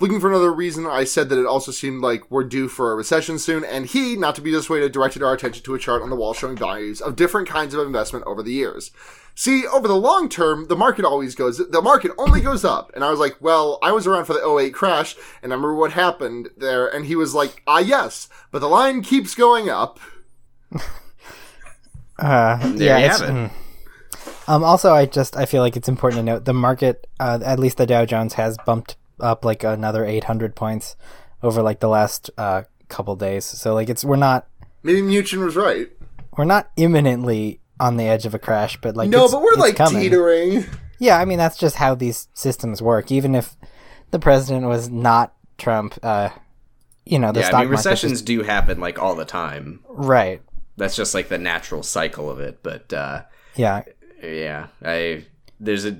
Looking for another reason, I said that it also seemed like we're due for a recession soon, and he, not to be dissuaded, directed our attention to a chart on the wall showing values of different kinds of investment over the years. See, over the long term, the market always goes, the market only goes up. And I was like, well, I was around for the 08 crash, and I remember what happened there, and he was like, ah, yes, but the line keeps going up. Uh, There yeah, you it's- have it. mm. Um, also, I just I feel like it's important to note the market, uh, at least the Dow Jones has bumped up like another 800 points over like the last uh, couple days. So like it's we're not Maybe Mnuchin was right. we're not imminently on the edge of a crash, but like No, it's- but we're it's like coming. teetering. Yeah, I mean that's just how these systems work. Even if the president was not Trump, uh, you know the Yeah, stock I mean recessions just- do happen like all the time. right? That's just like the natural cycle of it. But uh, Yeah, yeah, I there's a.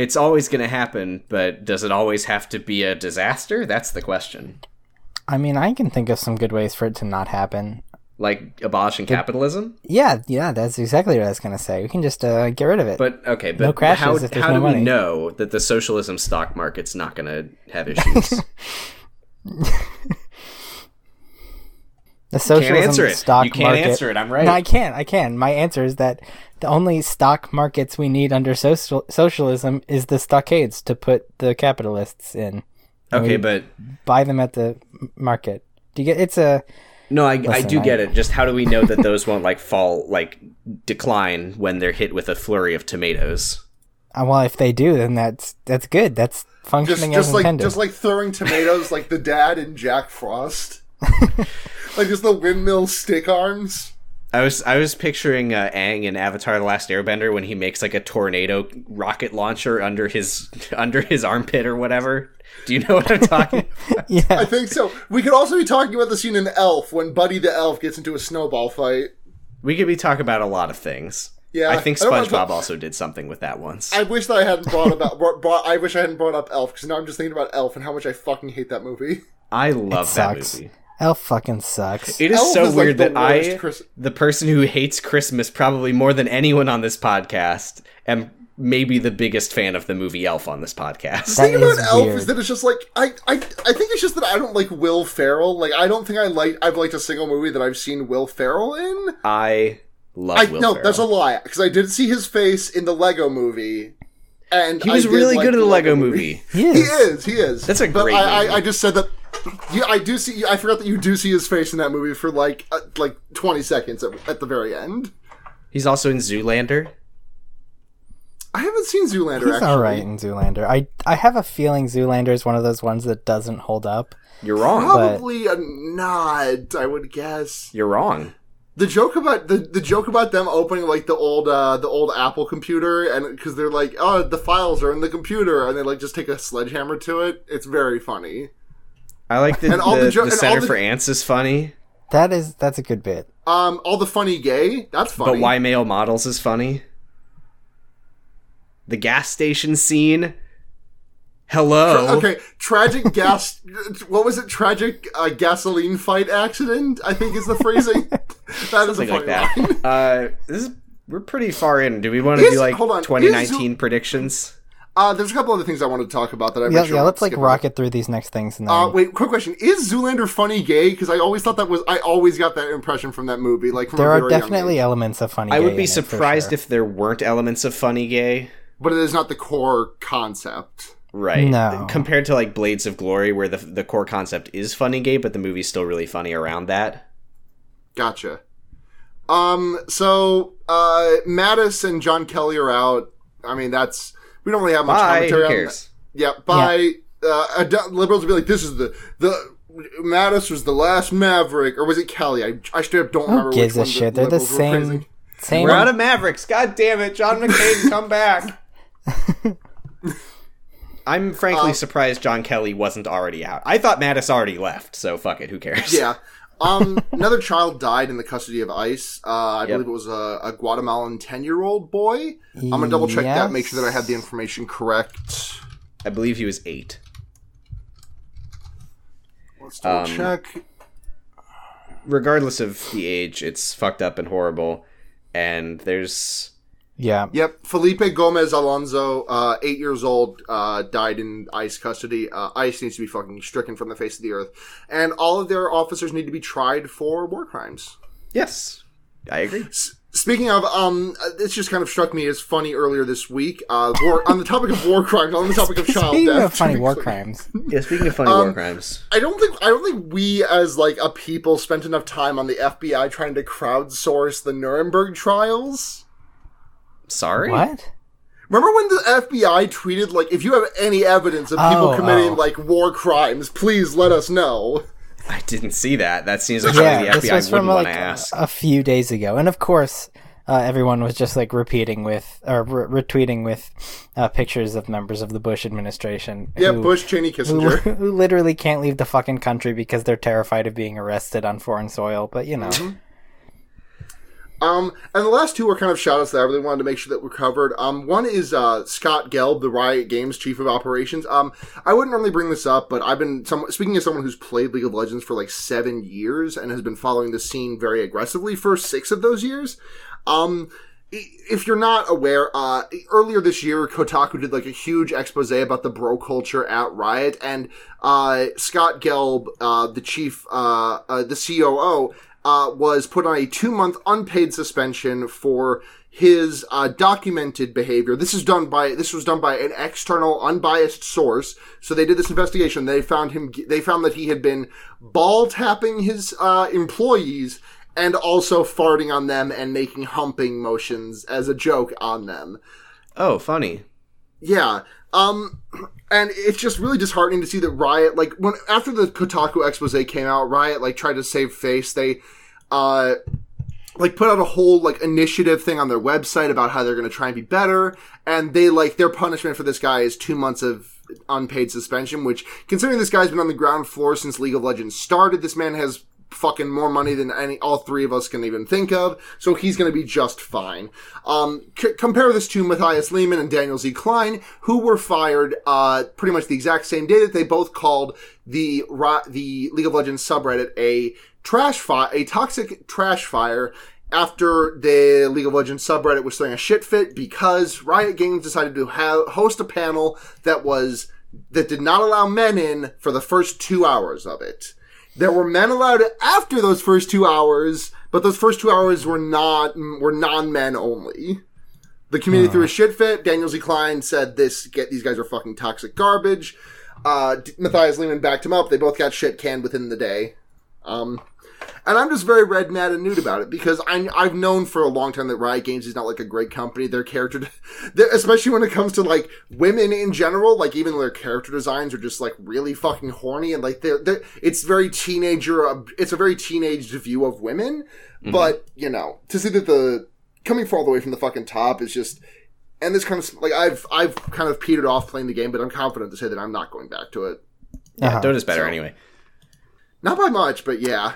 It's always going to happen, but does it always have to be a disaster? That's the question. I mean I can think of some good ways for it to not happen. Like abolishing capitalism? Yeah, yeah, that's exactly what I was gonna say. We can just uh, get rid of it. But okay, but No crashes how, if there's how no do we know that the socialism stock market's not going to have issues? the socialism answer it. stock You can't market. answer it. I'm right. No, I can. I can. My answer is that the only stock markets we need under social socialism is the stockades to put the capitalists in. okay, but Buy them at the market. Do you get? It's a no, I, I do I- get it. Just how do we know that those won't like fall, like decline when they're hit with a flurry of tomatoes? uh, well. If they do, then that's that's good. That's Just, functioning just as like, intended. just like throwing tomatoes like the dad in Jack Frost. like just the windmill stick arms. I was I was picturing uh, Aang in Avatar: The Last Airbender when he makes like a tornado rocket launcher under his under his armpit or whatever. Do you know what I'm talking? about? I think so. We could also be talking about the scene in Elf when Buddy the Elf gets into a snowball fight. we could be talking about a lot of things. Yeah, I think I don't wanna SpongeBob talk- also did something with that once. I wish that I hadn't brought about. Brought, brought, I wish I hadn't brought up Elf because now I'm just thinking about Elf and how much I fucking hate that movie. I love that sucks. movie. Elf fucking sucks. It is Elf so is, weird the that I, Chris- the person who hates Christmas probably more than anyone on this podcast, am maybe the biggest fan of the movie Elf on this podcast. The thing about Elf weird. is that it's just like I, I I think it's just that I don't like Will Ferrell. Like I don't think I like I've liked a single movie that I've seen Will Ferrell in. I love I Will no, Ferrell. that's a lie because I did see his face in the Lego movie, and He was did really like good in the Lego movie. He is. He is, he is. That's a but great I, movie. I, I just said that. Yeah, I do see. I forgot that you do see his face in that movie for like uh, like twenty seconds at, at the very end. He's also in Zoolander. I haven't seen Zoolander. He's actually, all right in Zoolander. I I have a feeling Zoolander is one of those ones that doesn't hold up. You're wrong. Probably a nod, I would guess. You're wrong. The joke about the, the joke about them opening like the old uh, the old Apple computer and because they're like oh the files are in the computer and they like just take a sledgehammer to it. It's very funny. I like the And all the, the jo- the and all Center the- for Ants is funny, That is that's a good bit. Um, all the funny gay. That's funny. but why male models is funny. The gas station scene. Hello. Okay, tragic gas. what was it? Tragic uh, gasoline fight accident. I think is the phrasing. that is a Something funny like that. Uh, this is we're pretty far in. Do we want to Is- do like hold on, is 2019 predictions? Uh, there's a couple other things I wanted to talk about that I Yeah, wish I yeah. Let's like skip over. rocket through these next things and then. Uh, wait, quick question: Is Zoolander funny gay? Because I always thought that was. I always got that impression from that movie. Like, from there a are definitely elements of funny. I gay would in be it, surprised sure. if there weren't elements of funny gay. but it is not the core concept. Right. No. Compared to like Blades of Glory, where the the core concept is funny gay, but the movie's still really funny around that. Gotcha. Um. So, uh, Mattis and John Kelly are out. I mean, that's we don't really have much Bye. commentary Who on cares? that. Yeah. By uh, ad- liberals will be like, "This is the the." Mattis was the last Maverick, or was it Kelly? I, I straight up don't Who remember. gives which a one shit? They're the liberals were same. Same. We're out of Mavericks. God damn it, John McCain, come back. I'm frankly surprised John Kelly wasn't already out. I thought Mattis already left, so fuck it, who cares? Yeah. Um, another child died in the custody of ICE. Uh, I Yep. believe it was a, a Guatemalan 10 year old boy. I'm going to double check that, make sure that I had the information correct. I believe he was eight. Let's double Um, check. regardless of the age, it's fucked up and horrible. And there's Yeah. Yep, Felipe Gomez Alonzo, uh, eight years old, uh, died in ICE custody. Uh, ICE needs to be fucking stricken from the face of the earth, and all of their officers need to be tried for war crimes. yes, I agree. S- Speaking of, um, uh, this just kind of struck me as funny earlier this week. Uh, war, on the topic of war crimes, on the topic of child Speaking death. of funny war clear. crimes, Yeah, speaking of funny war crimes, I don't think I don't think we as like a people spent enough time on the FBI trying to crowdsource the Nuremberg trials. Sorry. what? Remember when the FBI tweeted like, if you have any evidence of people Oh, committing oh. like war crimes, please let us know. I didn't see that. That seems like Yeah, something the this FBI was wouldn't from want like to ask. a few days ago, and of course, uh, everyone was just like repeating with or re- retweeting with uh, pictures of members of the Bush administration. Yeah, who- Bush, Cheney, Who, Kissinger. who literally can't leave the fucking country because they're terrified of being arrested on foreign soil. But you know, Mm-hmm. Um, and the last two were kind of shout outs that I really wanted to make sure that were covered. Um, one is, uh, Scott Gelb, the Riot Games Chief of Operations. Um, I wouldn't normally bring this up, but I've been, some, speaking as someone who's played League of Legends for like seven years and has been following the scene very aggressively for six of those years. Um, if you're not aware, uh, earlier this year, Kotaku did like a huge expose about the bro culture at Riot, and uh, Scott Gelb, uh, the chief, uh, uh, the COO, uh, was put on a two month unpaid suspension for his uh, documented behavior. This is done by this was done by an external, unbiased source. So they did this investigation. They found him. They found that he had been ball tapping his uh, employees and also farting on them and making humping motions as a joke on them. Oh, funny. Yeah. Um, and it's just really disheartening to see that Riot, like, when, after the Kotaku expose came out, Riot, like, tried to save face. They, uh, like, put out a whole, like, initiative thing on their website about how they're gonna try and be better. And they, like, their punishment for this guy is two months of unpaid suspension, which, considering this guy's been on the ground floor since League of Legends started, this man has fucking more money than any all three of us can even think of. So he's going to be just fine. Um, c- compare this to Matthias Lehman and Daniel Z. Klein, who were fired uh, pretty much the exact same day that they both called the the League of Legends subreddit a trash fire, a toxic trash fire. After the League of Legends subreddit was throwing a shit fit because Riot Games decided to ha- host a panel that was that did not allow men in for the first two hours of it. There were men allowed after those first two hours, but those first two hours were not were non men only. The community threw a shit fit. Daniel Z. Klein said this get these guys are fucking toxic garbage. Uh, Matthias Lehman backed him up. They both got shit canned within the day. Um, and I'm just very red, mad, and nude about it because I, I've known for a long time that Riot Games is not like a great company. Their character, especially when it comes to like women in general, like even their character designs are just like really fucking horny and like they're, they're it's very teenager. uh, It's a very teenage view of women, but you know to see that the coming from all the way from the fucking top is just. And this kind of like I've I've kind of petered off playing the game, but I'm confident to say that I'm not going back to it. Yeah, Uh-huh. Dota's better So- anyway. Not by much, but yeah,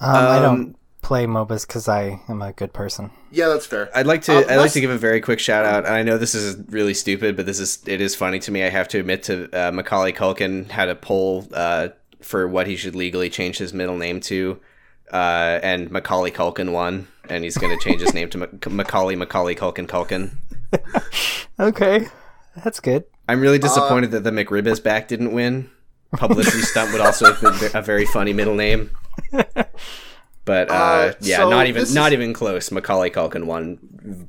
um, I Um, don't play MOBAs because I am a good person. yeah, that's fair. I'd like to. Uh, I'd like to give a very quick shout out. And I know this is really stupid, but this is it is funny to me. I have to admit to uh, Macaulay Culkin had a poll uh, for what he should legally change his middle name to, uh, and Macaulay Culkin won, and he's going to change his name to Mac- Macaulay Macaulay Culkin Culkin. Okay, that's good. I'm Uh, really disappointed that the McRibis back didn't win. Publicity stunt would also have been a very funny middle name. But uh, Uh, yeah, so not even not is- even close. Macaulay Culkin won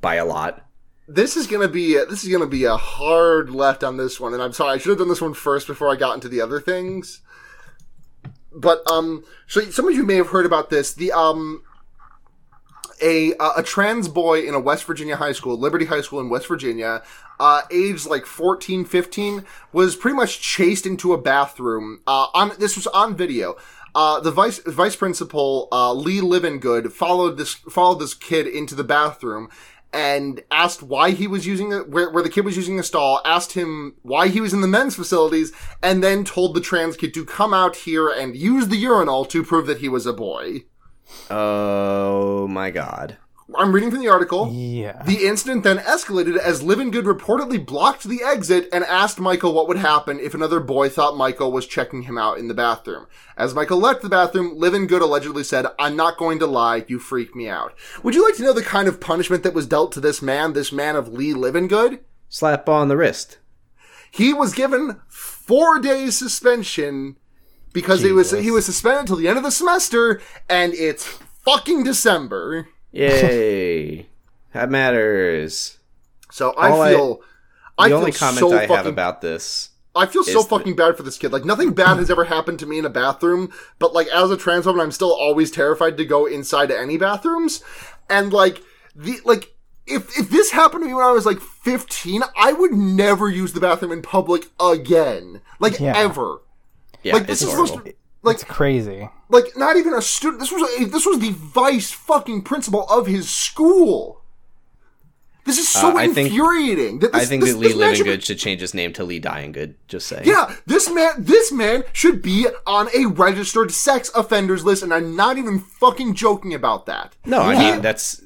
by a lot. this is gonna be this is gonna be a hard left on this one, and I'm sorry I should have done this one first before I got into the other things. But um, so some of you may have heard about this. The um, a uh, a trans boy in a West Virginia high school, Liberty High School in West Virginia, uh, aged like 14, 15, was pretty much chased into a bathroom. Uh, on this was on video. Uh, the vice vice principal uh, Lee Livengood followed this followed this kid into the bathroom and asked why he was using it, where, where the kid was using a stall, asked him why he was in the men's facilities, and then told the trans kid to come out here and use the urinal to prove that he was a boy. Oh my god. I'm reading from the article. Yeah. The incident then escalated as Livengood reportedly blocked the exit and asked Michael what would happen if another boy thought Michael was checking him out in the bathroom. As Michael left the bathroom, Livengood allegedly said, I'm not going to lie, you freak me out. Would you like to know the kind of punishment that was dealt to this man, this man of Lee Livengood? Slap on the wrist. He was given four days suspension because he was he was suspended until the end of the semester, and it's fucking December. Yay. that matters. So I All I- feel I The feel only comment so I have about this. I feel so is that- fucking bad for this kid. Like nothing bad has ever happened to me in a bathroom, but like as a trans woman, I'm still always terrified to go inside any bathrooms. And like the like if if this happened to me when I was like 15, I would never use the bathroom in public again. Like Yeah. ever. Yeah, like this it's is horrible. supposed to like it's crazy. like not even a student. This was a, this was the vice fucking principal of his school. This is so Uh, I think- infuriating. that I think this- that Lee this man Living should Good should change his name to Lee Dying Good. Just saying. Yeah, this man, this man should be on a registered sex offenders list, and I'm not even fucking joking about that. No, I He- mean that's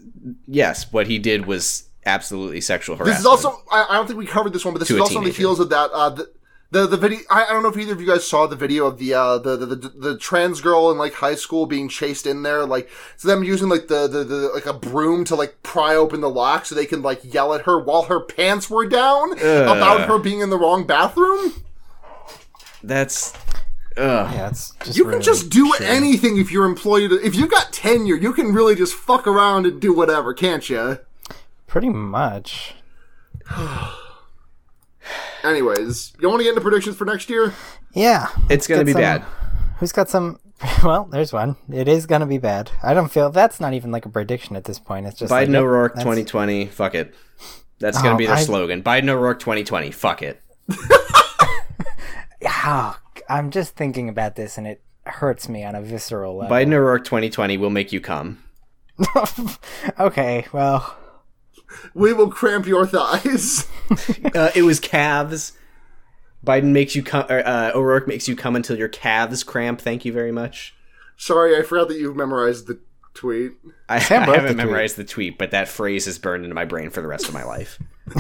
yes. What he did was absolutely sexual harassment. This is also, I, I don't think we covered this one, but this is a also on the heels of that. Uh, the, the the video. I, I don't know if either of you guys saw the video of the uh the, the the the trans girl in like high school being chased in there. Like, so them using like the the, the like a broom to like pry open the lock so they can like yell at her while her pants were down about her being in the wrong bathroom. that's. Ugh. Yeah, it's just You can just do shitty. anything if you're employed. If you've got tenure, you can really just fuck around and do whatever, can't you? Pretty much. Anyways, you want to get into predictions for next year? Yeah. It's gonna be some- bad. Who's got some? Well, there's one. It is gonna be bad. I don't feel that's not even like a prediction at this point. It's just like, Biden yep, O'Rourke that's- 2020. Fuck it. That's gonna Oh, be their I- slogan. Biden O'Rourke 2020. Fuck it. Ah, I'm just thinking about this and it hurts me on a visceral level. Biden O'Rourke 2020 will make you come. okay, well, We will cramp your thighs. Uh, it was calves. Biden makes you come. Uh, O'Rourke makes you come until your calves cramp. Thank you very much. Sorry, I forgot that you memorized the tweet. I, I Sam wrote haven't the tweet. memorized the tweet, but that phrase is burned into my brain for the rest of my life.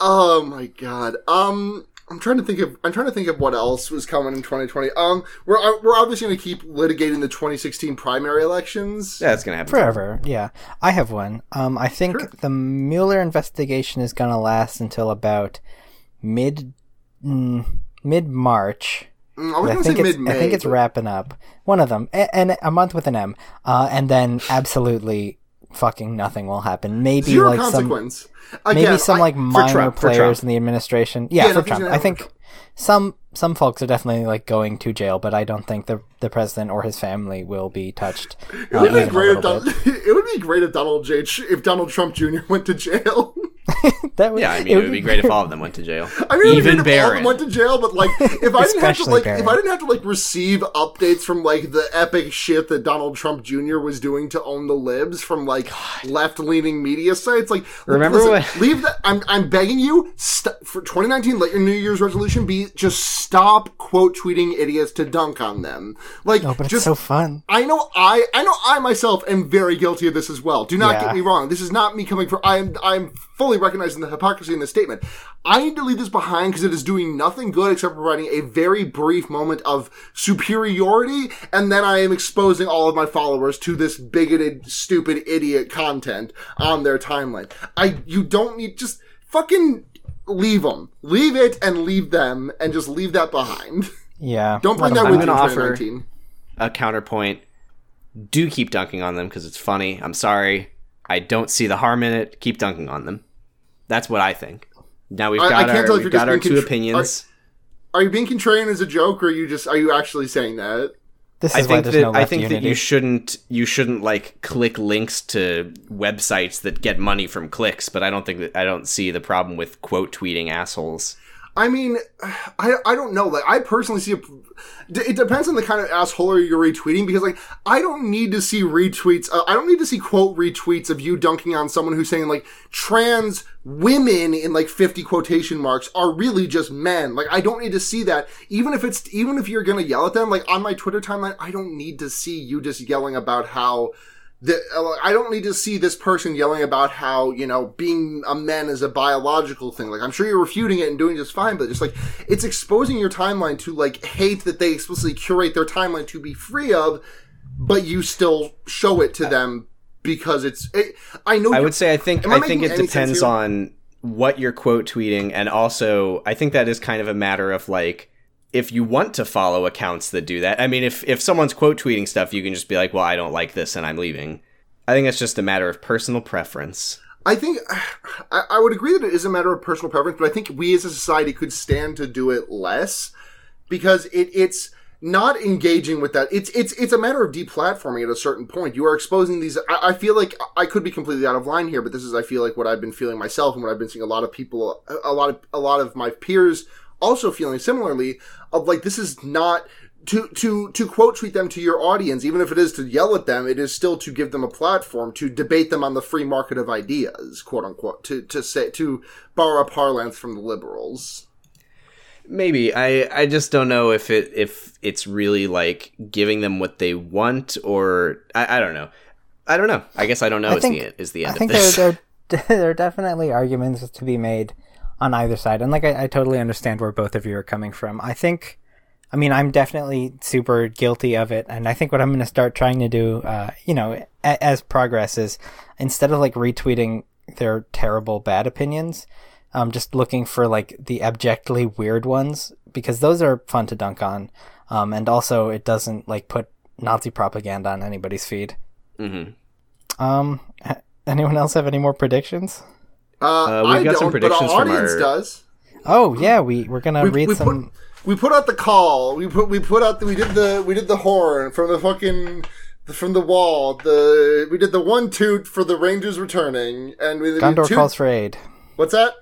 Oh my god. Um, I'm trying to think of. I'm trying to think of what else was coming in 2020. Um, we're uh, we're obviously going to keep litigating the 2016 primary elections. Yeah, that's gonna happen. forever. Yeah, I have one. Um, I think the Mueller investigation is gonna last until about mid mm, mid March. Mm, I was I going to think say it's mid May. I think it's wrapping up. One of them, a- and a month with an M, uh, and then absolutely fucking nothing will happen. Maybe zero like some. Again, maybe some I- like minor Trump, players in the administration. Yeah, Yeah, for Trump. I think some some folks are definitely like going to jail, but I don't think the the president or his family will be touched. It uh, would be great if little Don- it would be great if Donald J. if Donald Trump Jr. went to jail. That would, Yeah, I mean, it would be great if all of them went to jail. I mean, it would be Even great if all of them Barron. went to jail, but like, if I didn't have to like, Barron. if I didn't have to like receive updates from like the epic shit that Donald Trump Jr. was doing to own the libs from like left leaning media sites, like, Remember listen, what- leave that. I'm I'm begging you, st- for 2019, let your New Year's resolution be just stop quote tweeting idiots to dunk on them. Like, Oh, but it's just so fun. I know I I know I myself am very guilty of this as well. Do not Yeah. get me wrong. This is not me coming from I'm I'm fully recognizing the hypocrisy in this statement. I need to leave this behind because it is doing nothing good except providing a very brief moment of superiority, and then I am exposing all of my followers to this bigoted, stupid, idiot content on their timeline. I you don't need just fucking leave them, leave it, and leave them, and just leave that behind. Yeah, Don't bring that with I'm you offer- 2019. A counterpoint. Do keep dunking on them because it's funny. I'm sorry. I don't see the harm in it. Keep dunking on them. That's what I think. Now we've I- I got can't our tell if we've got our two contr- opinions. Are you being contrarian as a joke, or are you just are you actually saying that? This I is why think there's that no I think unity. that you shouldn't you shouldn't like click links to websites that get money from clicks, but I don't think that I don't see the problem with quote tweeting assholes. I mean, I, I don't know. Like, I personally see a. It depends on the kind of asshole you're retweeting because, like, I don't need to see retweets. Uh, I don't need to see quote retweets of you dunking on someone who's saying like trans women in like 50 quotation marks are really just men. Like, I don't need to see that. Even if it's even if you're gonna yell at them, like on my Twitter timeline, I don't need to see you just yelling about how the, I don't need to see this person yelling about how, you know, being a man is a biological thing. Like, I'm sure you're refuting it and doing just fine, but just like, it's exposing your timeline to like hate that they explicitly curate their timeline to be free of, but you still show it to them because it's, it, I know. I would say I think I I think it depends on what you're quote tweeting, and also I think that is kind of a matter of like if you want to follow accounts that do that. I mean, if if someone's quote tweeting stuff, you can just be like, "Well, I don't like this, and I'm leaving." I think it's just a matter of personal preference. I think I, I would agree that it is a matter of personal preference, but I think we as a society could stand to do it less because it, it's not engaging with that. It's it's it's a matter of deplatforming at a certain point. You are exposing these. I, I feel like I could be completely out of line here, but this is I feel like what I've been feeling myself and what I've been seeing a lot of people, a lot of a lot of my peers also feeling similarly. Of like this is not to to to quote tweet them to your audience, even if it is to yell at them, it is still to give them a platform to debate them on the free market of ideas, quote unquote. To to say to borrow a parlance from the liberals. Maybe I I just don't know if it if it's really like giving them what they want or I, I don't know. I don't know. I guess I don't know. I is think- the is the end I end think of this. there, there, there are definitely arguments to be made on either side, and like I, I totally understand where both of you are coming from. I think, I mean, I'm definitely super guilty of it, and I think what I'm going to start trying to do, uh, you know, a, as progress is instead of like retweeting their terrible bad opinions, I'm just looking for like the abjectly weird ones because those are fun to dunk on, um, and also it doesn't like put Nazi propaganda on anybody's feed. Mm-hmm. Um, anyone else have any more predictions? Uh, Uh, we've I got some don't, but predictions our from audience our- does. Oh yeah, we we're gonna We, read we some. put we put out the call. We put we put out the, we did the we did the horn from the fucking from the wall. The we did the one toot for the Rangers returning, and we we Gondor toot- calls for aid. What's that?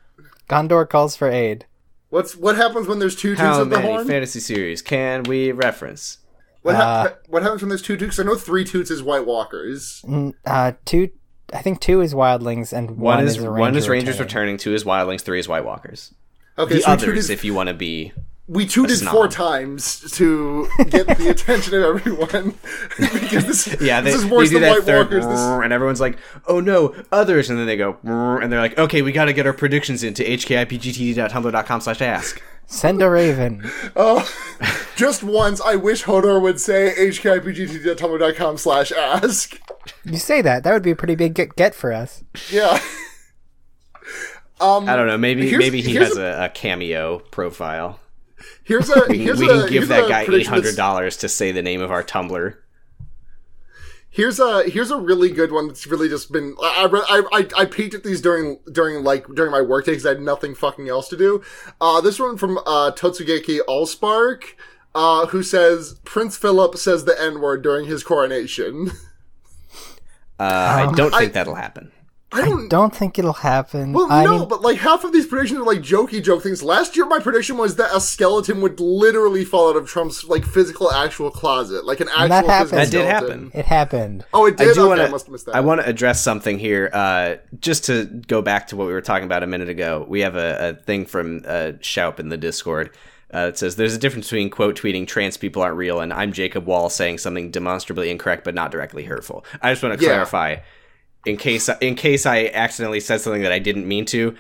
Gondor calls for aid. What's what happens when there's two toots How of the horn? fantasy series can we reference? what, ha- Uh, what happens when there's two toots? I know three toots is White Walkers. Uh, two. I think two is wildlings and one, One, is, a one is Rangers returning. returning, two is Wildlings, three is White Walkers. Okay, The so we others, tooted, if you want to be we tooted snob. four times to get the attention of everyone because this, yeah, they, this is they worse do than White third, Walkers. This, and everyone's like, "Oh no, others!" And then they go, and they're like, "Okay, we got to get our predictions into hkipgtd.tumblr.com/ask." Send a raven. Oh, just once, I wish Hodor would say hkipgt.tumblr.com slash ask. You say that that would be a pretty big get, for us. Yeah. Um, I don't know. Maybe maybe he has a, a cameo profile. here's a We, here's we a can give that guy eight hundred dollars to say the name of our Tumblr. Here's a here's a really good one that's really just been I I I, I, I peeked at these during during like during my work day because I had nothing fucking else to do. Uh, this one from uh, Totsugeki Allspark, uh, who says Prince Philip says the N word during his coronation. Uh, I don't I- think that'll happen. I don't Don't think it'll happen. Well, I no, mean, but like half of these predictions are like jokey joke things. Last year, my prediction was that a skeleton would literally fall out of Trump's like physical actual closet, like an actual that physical happened. That did happen. it happened. Oh, it did. I do okay, want I to. must have missed that. I want to address something here. Uh, just to go back to what we were talking about a minute ago. We have a, a thing from uh, Shoup in the Discord. Uh, it says there's a difference between quote tweeting trans people aren't real and I'm Jacob Wohl saying something demonstrably incorrect but not directly hurtful. I just want to Yeah. clarify in case in case I accidentally said something that I didn't mean to.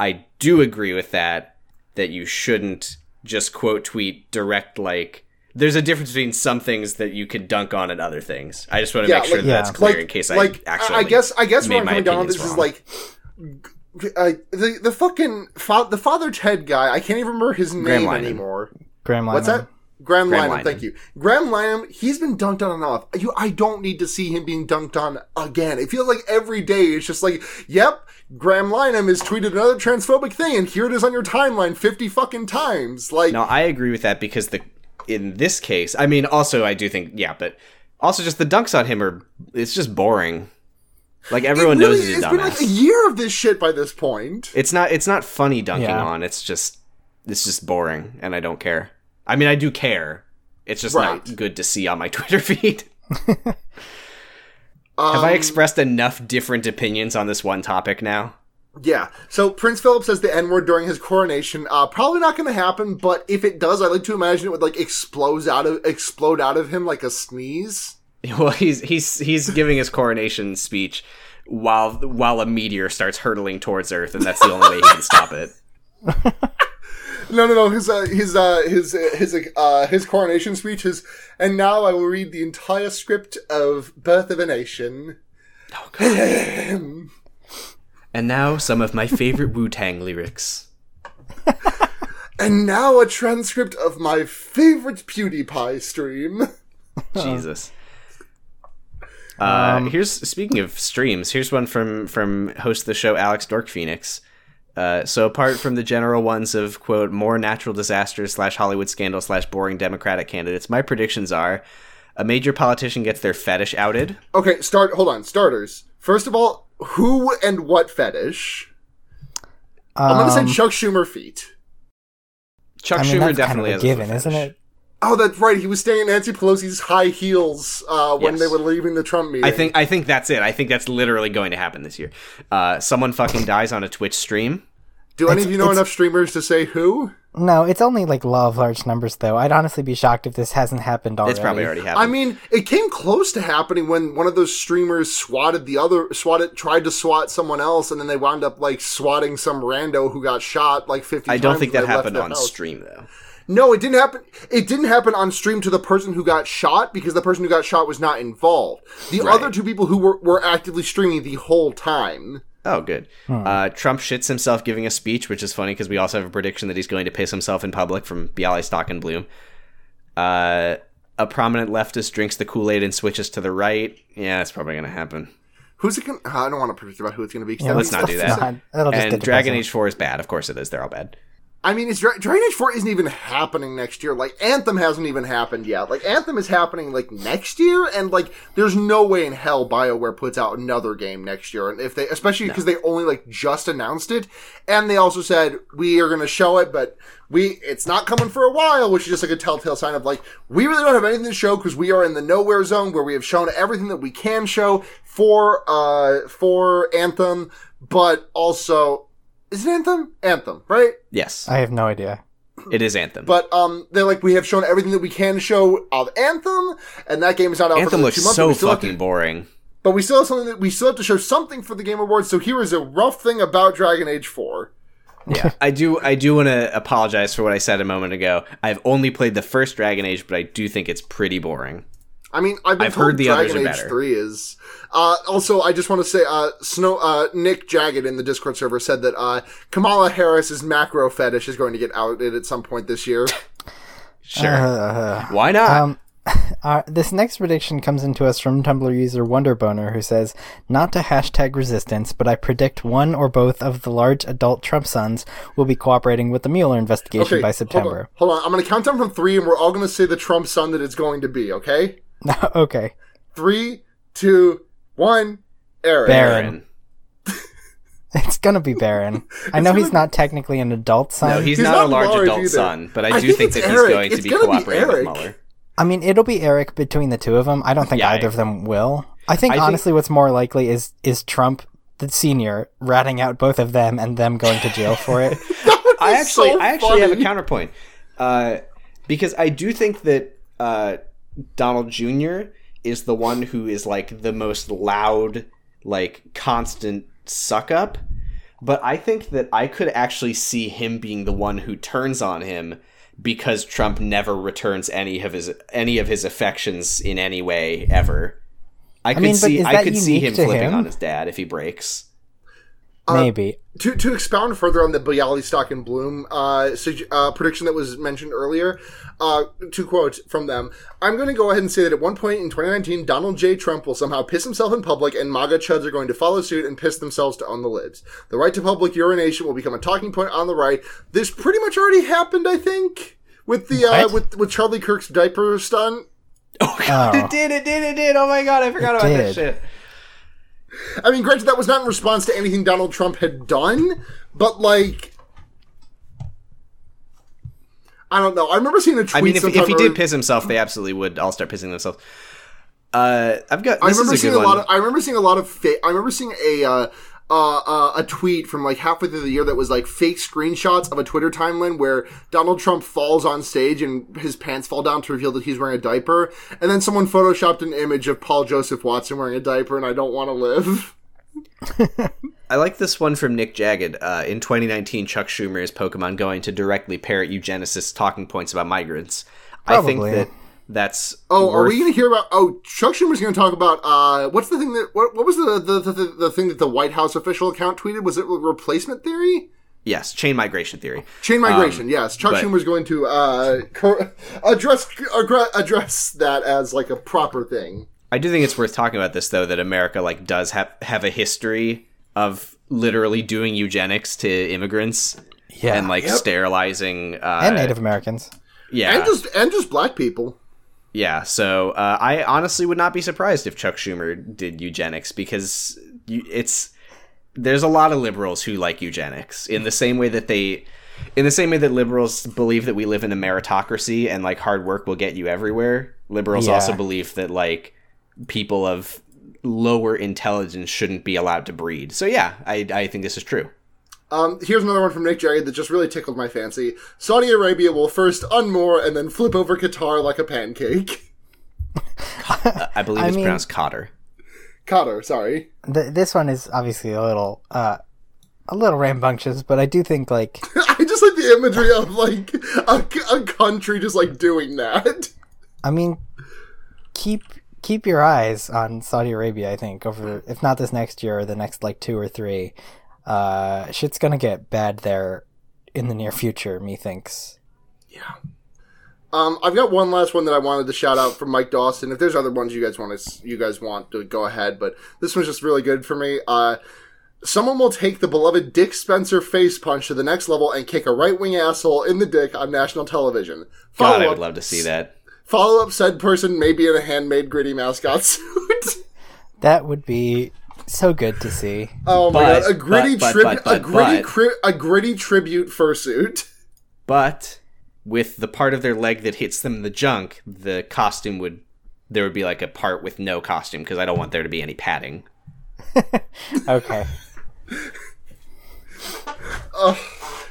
I do agree with that that you shouldn't just quote tweet direct like there's a difference between some things that you could dunk on and other things. I just want to Yeah, make sure like- that that's clear like, in case like, I actually I guess I guess made what I'm my coming down on opinions this is wrong. like. Uh, the the fucking fa- the father Ted guy. I can't even remember his name Graham anymore. Graham What's that? Graham, Graham Lynham, Linehan. thank you. Graham Lynham, he's been dunked on enough. You, I don't need to see him being dunked on again. It feels like every day it's just like, yep, Graham Lynham has tweeted another transphobic thing, and here it is on your timeline fifty fucking times. Like, No, I agree with that because the in this case, I mean, also I do think yeah, but also just the dunks on him are it's just boring. Like everyone it really, knows he's a it's been like a year of this shit by this point. It's not it's not funny dunking Yeah. on. It's just it's just boring, and I don't care. I mean, I do care. It's just Right. not good to see on my Twitter feed. Um, Have I expressed enough different opinions on this one topic now? Yeah. So Prince Philip says the N word during his coronation. Uh, probably not going to happen, but if it does, I like to imagine it would like explode out of explode out of him like a sneeze. Well, he's he's he's giving his coronation speech while while a meteor starts hurtling towards Earth, and that's the only way he can stop it. No, no, no. His uh, his uh, his uh, his uh, his coronation speech is, and now I will read the entire script of Birth of a Nation. Oh, God. and now some of my favorite Wu Tang lyrics. And now a transcript of my favorite PewDiePie stream. Jesus. Uh, here's speaking of streams. Here's one from from host of the show Alex Dork Phoenix. Uh, so apart from the general ones of quote more natural disasters slash Hollywood scandal slash boring Democratic candidates, my predictions are a major politician gets their fetish outed. Okay, start. Hold on. Starters. First of all, who and what fetish? I'm gonna say Um, Chuck Schumer feet. Chuck I mean, Schumer that's definitely kind of a has given, a isn't it? Oh, that's right. He was staying at Nancy Pelosi's high heels uh, when Yes. they were leaving the Trump meeting. I think I think that's it. I think that's literally going to happen this year. Uh, someone fucking dies on a Twitch stream. Do any of you know enough streamers to say who? No, it's only like law of large numbers, though. I'd honestly be shocked if this hasn't happened already. It's probably already happened. I mean, it came close to happening when one of those streamers swatted the other, swatted, tried to swat someone else, and then they wound up like swatting some rando who got shot like fifty. I don't times think that happened on house. stream though. No, it didn't happen. It didn't happen on stream to the person who got shot because the person who got shot was not involved. The Right. other two people who were were actively streaming the whole time. Oh, good. Uh, Trump shits himself giving a speech, which is funny because we also have a prediction that he's going to piss himself in public from Bialy Stock and Bloom. Uh, a prominent leftist drinks the Kool Aid and switches to the right. Yeah, that's probably going to happen. Who's it going? to I don't want to predict about who it's going to be. Yeah, let's not do that. Not- that'll just And get Dragon depressing. Age 4 is bad. Of course it is. They're all bad. I mean, it's Dra- Dragon Age 4 isn't even happening next year. Like, Anthem hasn't even happened yet. Like, Anthem is happening, like, next year, and, like, there's no way in hell BioWare puts out another game next year. And if they, especially because they only, like, just announced it, and they also said, we are gonna show it, but we, it's not coming for a while, which is just like a telltale sign of, like, we really don't have anything to show because we are in the nowhere zone where we have shown everything that we can show for, uh, for Anthem, but also, is it Anthem? Anthem, right? Yes, I have no idea. it is Anthem. But um, they're like, we have shown everything that we can show of Anthem, and that game is not out for Anthem another looks two months. so we still have to- fucking boring. but we still have something that we still have to show something for the Game Awards. So here is a rough thing about Dragon Age Four. Yeah, I do. I do want to apologize for what I said a moment ago. I've only played the first Dragon Age, but I do think it's pretty boring. I mean, I've been I've heard the Dragon others are Age better. Three is. Uh, also, I just want to say, uh, Snow, uh, Nick Jagged in the Discord server said that uh, Kamala Harris's macro fetish is going to get outed at some point this year. Sure, Uh, why not? um, uh, this next prediction comes into us from Tumblr user Wonderboner, who says, "Not to hashtag resistance, but I predict one or both of the large adult Trump sons will be cooperating with the Mueller investigation Okay, by hold on, September." hold on. I'm going to count down from three, and we're all going to say the Trump son that it's going to be. Okay, okay, three, two, one. Eric. Barron. it's gonna be Barron. I know gonna he's not technically an adult son. no, he's, he's not, not a large large adult either. son, but I, I do think think it's that he's going to It's be gonna be cooperating with Mueller. I mean, it'll be Eric between the two of them. I don't think Yeah, either I- of them will. I think I think- honestly, what's more likely is is Trump, the senior, ratting out both of them and them going to jail for it. I actually, so I actually have a counterpoint, uh, because I do think that uh, Donald Jr. is the one who is like the most loud, like constant suck up. But I think that I could actually see him being the one who turns on him because Trump never returns any of his any of his affections in any way ever. I could mean, see I could see him flipping him? on his dad if he breaks. Maybe. to to expound further on the Bialy Stock and Bloom uh, sug- uh, prediction that was mentioned earlier, uh, two quotes from them. I'm going to go ahead and say that at one point in 2019, Donald J. Trump will somehow piss himself in public, and MAGA chuds are going to follow suit and piss themselves to own the libs. The right to public urination will become a talking point on the right. This pretty much already happened, I think, with the uh, What? with with Charlie Kirk's diaper stunt. Oh god, Oh. it did, it did, it did. Oh my god, I forgot about that shit. I mean, granted, that was not in response to anything Donald Trump had done, but like. I don't know. I remember seeing a tweet. I mean, if, if he did piss himself, they absolutely would all start pissing themselves. Uh, I've got I remember is a seeing a lot of. I remember seeing a lot of. Fa- I remember seeing a uh, uh, uh, a tweet from like halfway through the year that was like fake screenshots of a Twitter timeline where Donald Trump falls on stage and his pants fall down to reveal that he's wearing a diaper, and then someone photoshopped an image of Paul Joseph Watson wearing a diaper, and I don't want to live. I like this one from Nick Jagged. Uh, in 2019, Chuck Schumer is Pokemon going to directly parrot eugenicists' talking points about migrants. I think that that's Oh, are we going to hear about? Oh, Chuck Schumer's going to talk about. Uh, what's the thing that? What, what was the the, the the thing that the White House official account tweeted? Was it replacement theory? yes, chain migration theory. Chain migration, yes. Chuck but- Schumer's going to uh, cor- address aggr- address that as like a proper thing. I do think it's worth talking about this though that America like does have have a history of literally doing eugenics to immigrants Yeah. and like Yep. sterilizing uh, and Native Americans. yeah And just and just black people. Yeah so uh, I honestly would not be surprised if Chuck Schumer did eugenics because you, it's there's a lot of liberals who like eugenics in the same way that they in the same way that liberals believe that we live in a meritocracy and like hard work will get you everywhere liberals Yeah. also believe that like people of lower intelligence shouldn't be allowed to breed so yeah i, I think this is true Um, here's another one from Nick Jagged that just really tickled my fancy. Saudi Arabia will first unmoor and then flip over Qatar like a pancake. i believe I it's mean- pronounced cotter Cotter, sorry. Th- this one is obviously a little, uh, a little rambunctious, but I do think like I just like the imagery of like a, a country just like doing that. I mean, keep keep your eyes on Saudi Arabia. I think over if not this next year, or the next like two or three, uh, shit's gonna get bad there in the near future. Methinks. Yeah. Um, I've got one last one that I wanted to shout out from Mike Dawson. If there's other ones you guys want to, you guys want to go ahead, but this one's just really good for me. Uh, someone will take the beloved Dick Spencer face punch to the next level and kick a right wing asshole in the dick on national television. Follow god i would love to see that Follow up said person maybe in a handmade gritty mascot suit. That would be so good to see. oh my But- god, a gritty but- but- tribute, but- a gritty, but- cri- a gritty tribute fursuit. but with the part of their leg that hits them in the junk the costume would there would be like a part with no costume because i don't want there to be any padding Okay.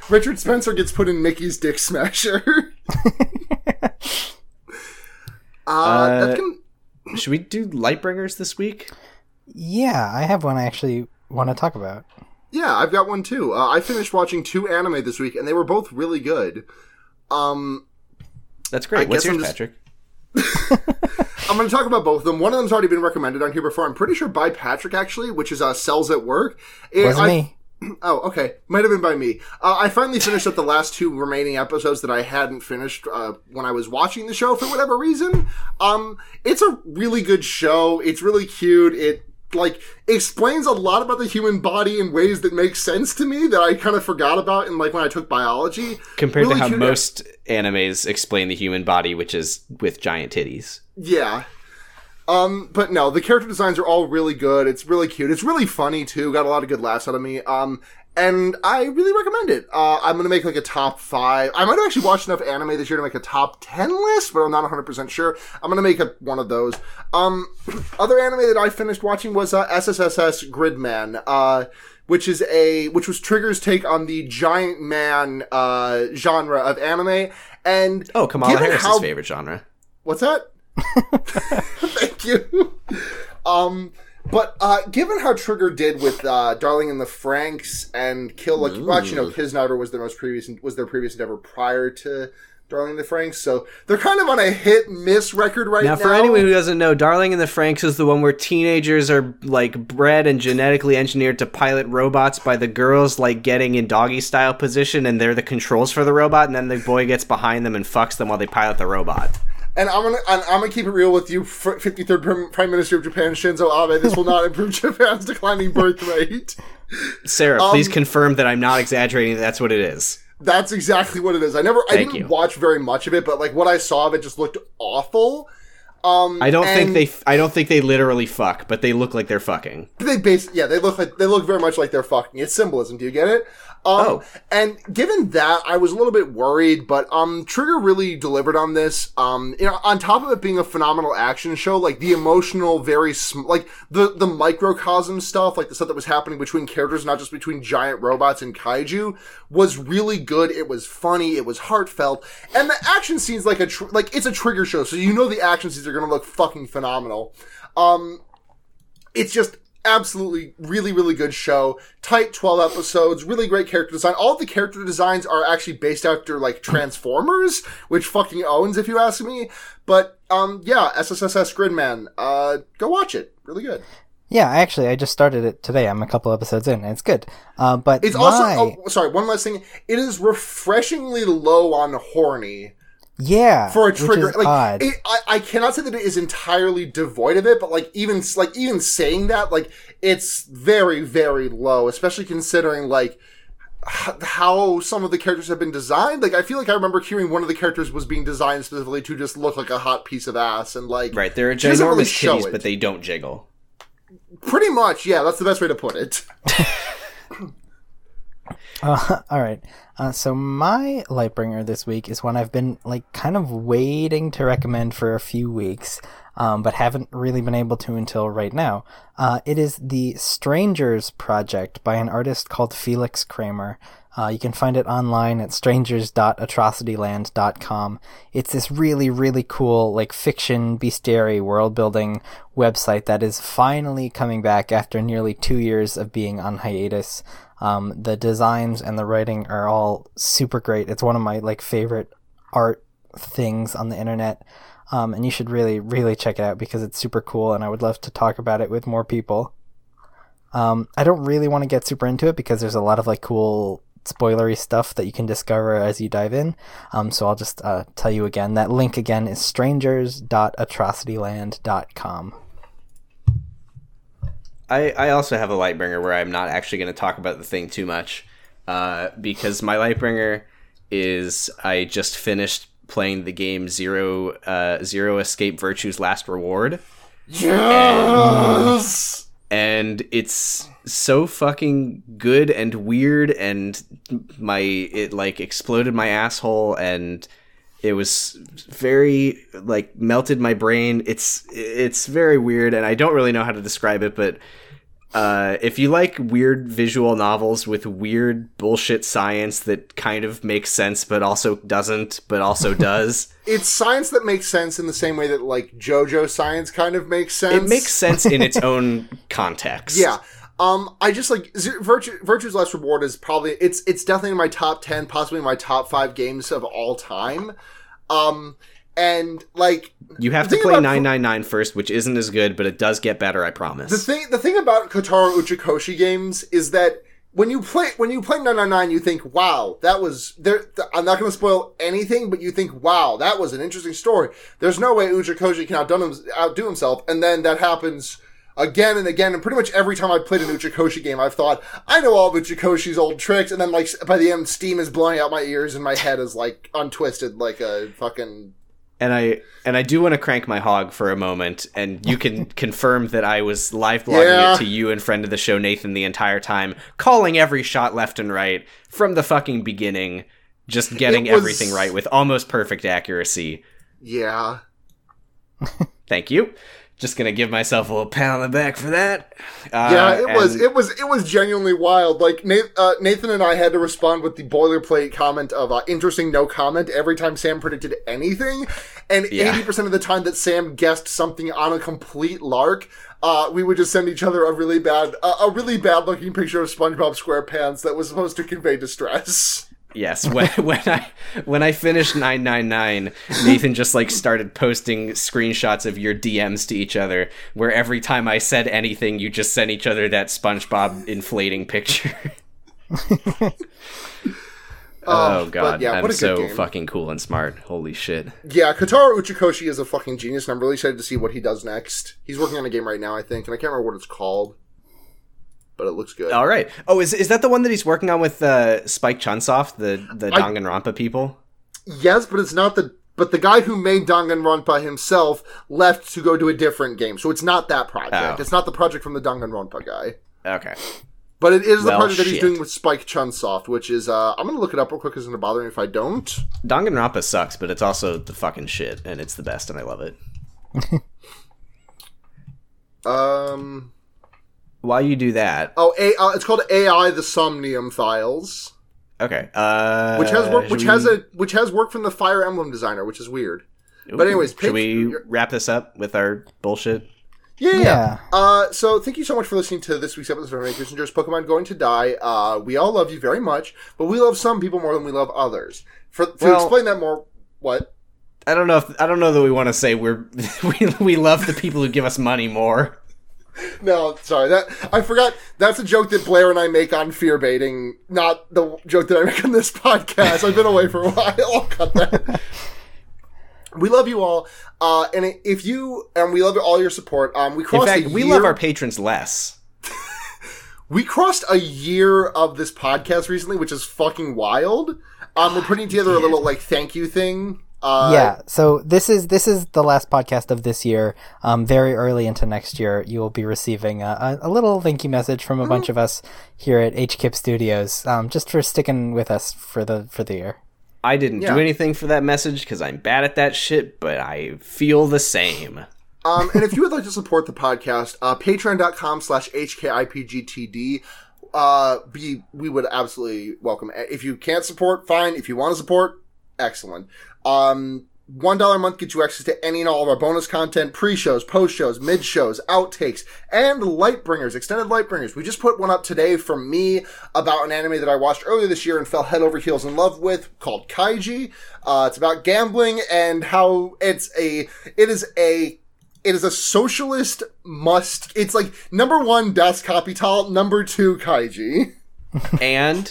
Richard Spencer gets put in Mickey's Dick Smasher. uh, that can, should we do lightbringers this week Yeah, I have one I actually want to talk about. yeah, I've got one too. Uh, I finished watching two anime this week, and they were both really good. Um, that's great I what's yours just- patrick I'm going to talk about both of them. One of them's already been recommended on here before. I'm pretty sure by Patrick actually, which is uh, Cells at Work. It- Wasn't I- me. Oh, okay. Might have been by me. Uh, I finally finished up the last two remaining episodes that I hadn't finished uh, when I was watching the show for whatever reason. Um, it's a really good show. It's really cute. It like explains a lot about the human body in ways that make sense to me that I kind of forgot about in like when I took biology. compared Really to how cute- most animes explain the human body which is with giant titties Yeah. Um, but no, the character designs are all really good. It's really cute. It's really funny too. Got a lot of good laughs out of me. Um, and I really recommend it. Uh, I'm gonna make like a top five. I might have actually watched enough anime this year to make a top ten list, but I'm not 100 percent sure. I'm gonna make a, one of those. Um, other anime that I finished watching was uh, SSSS Gridman. Uh, which is a which was Trigger's take on the giant man uh, genre of anime. And oh kamala given harris's how- favorite genre What's that? Thank you. Um, but uh, given how Trigger did with uh, Darling in the Franxx and Kill la Kill, well, you know, His Endeavor was their most previous was their previous endeavor prior to Darling in the Franxx, so they're kind of on a hit miss record right now. now. for anyone who doesn't know darling in the franxx is the one where teenagers are like bred and genetically engineered to pilot robots by the girls like getting in doggy style position and they're the controls for the robot and then the boy gets behind them and fucks them while they pilot the robot and I'm gonna and I'm gonna keep it real with you, 53rd Prime Minister of Japan Shinzo Abe. This will not improve Japan's declining birth rate. sarah Um, please confirm that i'm not exaggerating that that's what it is That's exactly what it is. I never, I didn't you. watch very much of it, but like what I saw of it just looked awful. Um, i don't think they i don't think they literally fuck but they look like they're fucking They base, yeah, they look like they look very much like they're fucking. It's symbolism. Do you get it? Um, Oh. and given that, I was a little bit worried, but um, Trigger really delivered on this. Um, you know, on top of it being a phenomenal action show, like the emotional, very sm- like the the microcosm stuff, like the stuff that was happening between characters, not just between giant robots and kaiju, was really good. It was funny, it was heartfelt, and the action scenes like a tr- like it's a Trigger show, so you know the action scenes are gonna look fucking phenomenal. Um, it's just absolutely really really good show. Tight 12 episodes really great character design. All the character designs are actually based after like transformers which fucking owns if you ask me. But um yeah ssss gridman uh go watch it. Really good. Yeah, actually, I just started it today. I'm a couple episodes in, and it's good. Uh, but it's my... also oh, sorry one last thing. It is refreshingly low on horny yeah for a which trigger is like odd. it, I, I cannot say that it is entirely devoid of it but like even like even saying that like it's very very low especially considering like h- how some of the characters have been designed like i feel like i remember hearing one of the characters was being designed specifically to just look like a hot piece of ass and like Right, They're she doesn't ginormous really show titties, it. but they don't jiggle. pretty much yeah that's the best way to put it Uh, all right. Uh, so my Lightbringer this week is one I've been like kind of waiting to recommend for a few weeks, um, but haven't really been able to until right now. Uh, it is the Strangers Project by an artist called Felix Kramer. Uh, you can find it online at strangers.atrocityland.com. It's this really, really cool, like fiction bestiary world building website that is finally coming back after nearly two years of being on hiatus. Um, the designs and the writing are all super great. It's one of my like favorite art things on the internet. Um, and you should really, really check it out because it's super cool and I would love to talk about it with more people. Um, I don't really want to get super into it because there's a lot of like cool spoilery stuff that you can discover as you dive in. Um, so I'll just uh, tell you again. That link again is strangers.atrocityland.com. I, I also have a Lightbringer where I'm not actually going to talk about the thing too much, uh, because my Lightbringer is I just finished playing the game Zero uh, Zero Escape Virtue's Last Reward, yes! And it's so fucking good and weird, and my it like exploded my asshole, and it was very like melted my brain. It's it's very weird, and I don't really know how to describe it, but uh, if you like weird visual novels with weird bullshit science that kind of makes sense but also doesn't, but also does, it's science that makes sense in the same way that like jojo science kind of makes sense it makes sense in its own context. Yeah. Um, I just like Virtue, Virtue's Last Reward is probably it's it's definitely in my top ten, possibly my top five games of all time. Um, and like You have to play about- 999 first, which isn't as good, but it does get better, I promise. the thing the thing about Kotaro Uchikoshi games is that when you play when you play 999 you think wow that was there th- I'm not going to spoil anything but you think wow that was an interesting story there's no way Uchikoshi can outdo, him, outdo himself and then that happens again and again and pretty much every time I've played an Uchikoshi game I've thought I know all of Uchikoshi's old tricks and then like by the end steam is blowing out my ears and my head is like untwisted like a fucking and I and I do want to crank my hog for a moment, and you can confirm that I was live blogging Yeah. it to you and friend of the show Nathan the entire time, calling every shot left and right from the fucking beginning, just getting was- everything right with almost perfect accuracy. yeah Thank you. Just gonna give myself a little pat on the back for that. Uh, Yeah, it was it was it was genuinely wild. Like Nathan, uh, Nathan and I had to respond with the boilerplate comment of uh, "interesting, no comment" every time Sam predicted anything, and Yeah. eighty percent of the time that Sam guessed something on a complete lark, uh, we would just send each other a really bad uh, a really bad looking picture of SpongeBob SquarePants that was supposed to convey distress. Yes, when when I when I finished 999, Nathan just like started posting screenshots of your DMs to each other where every time I said anything you just sent each other that SpongeBob inflating picture. Um, oh but god, yeah, I'm what a good so game. fucking cool and smart. Holy shit. Yeah, Kotaro Uchikoshi is a fucking genius, and I'm really excited to see what he does next. He's working on a game right now, I think, and I can't remember what it's called, but it looks good. All right. Oh, is is that the one that he's working on with uh, Spike Chunsoft, the the I- Danganronpa people? Yes, but it's not the. But the guy who made Danganronpa himself left to go to a different game, so it's not that project. Oh. It's not the project from the Danganronpa guy. Okay. But it is the Well, project that he's doing with Spike Chunsoft, which is uh, I'm gonna look it up real quick. It's gonna bother me if I don't. Danganronpa sucks, but it's also the fucking shit, and it's the best, and I love it. Um, While you do that, oh, a, uh, it's called AI: The Somnium Files, okay, uh, which has work, which we- has a which has work from the Fire Emblem designer, which is weird. but anyways, should pitch- we you're- wrap this up with our bullshit? Yeah, yeah. Yeah. Uh, so thank you so much for listening to this week's episode of Makers and Just Pokemon Going to Die. Uh, we all love you very much, but we love some people more than we love others. For to Well- explain that more, what? I don't know. If, I don't know that we want to say we're we, we love the people who give us money more. No, sorry. That I forgot. That's a joke that Blair and I make on fear baiting, not the joke that I make on this podcast. I've been away for a while. I'll cut that. We love you all, uh, and if you and we love all your support. Um, we crossed. In fact, a we love our patrons less. We crossed a year of this podcast recently, which is fucking wild. Um, we're putting together a little like thank you thing. Uh, yeah, so this is this is the last podcast of this year. Um, very early into next year, you will be receiving a, a, a little thank you message from a Mm-hmm. bunch of us here at HKIP Studios, um, just for sticking with us for the for the year. I didn't Yeah. do anything for that message because I'm bad at that shit, but I feel the same. Um, and if you would like to support the podcast, uh, patreon.com slash HKIPGTD, uh, be, we would absolutely welcome. If you can't support, fine. If you want to support, excellent. Um, one dollar a month gets you access to any and all of our bonus content, pre-shows, post-shows, mid-shows, outtakes, and Lightbringers, extended Lightbringers. We just put one up today from me about an anime that I watched earlier this year and fell head over heels in love with, called Kaiji. Uh, it's about gambling and how it's a, it is a it is a socialist must. It's like number one Das Kapital, number two Kaiji. And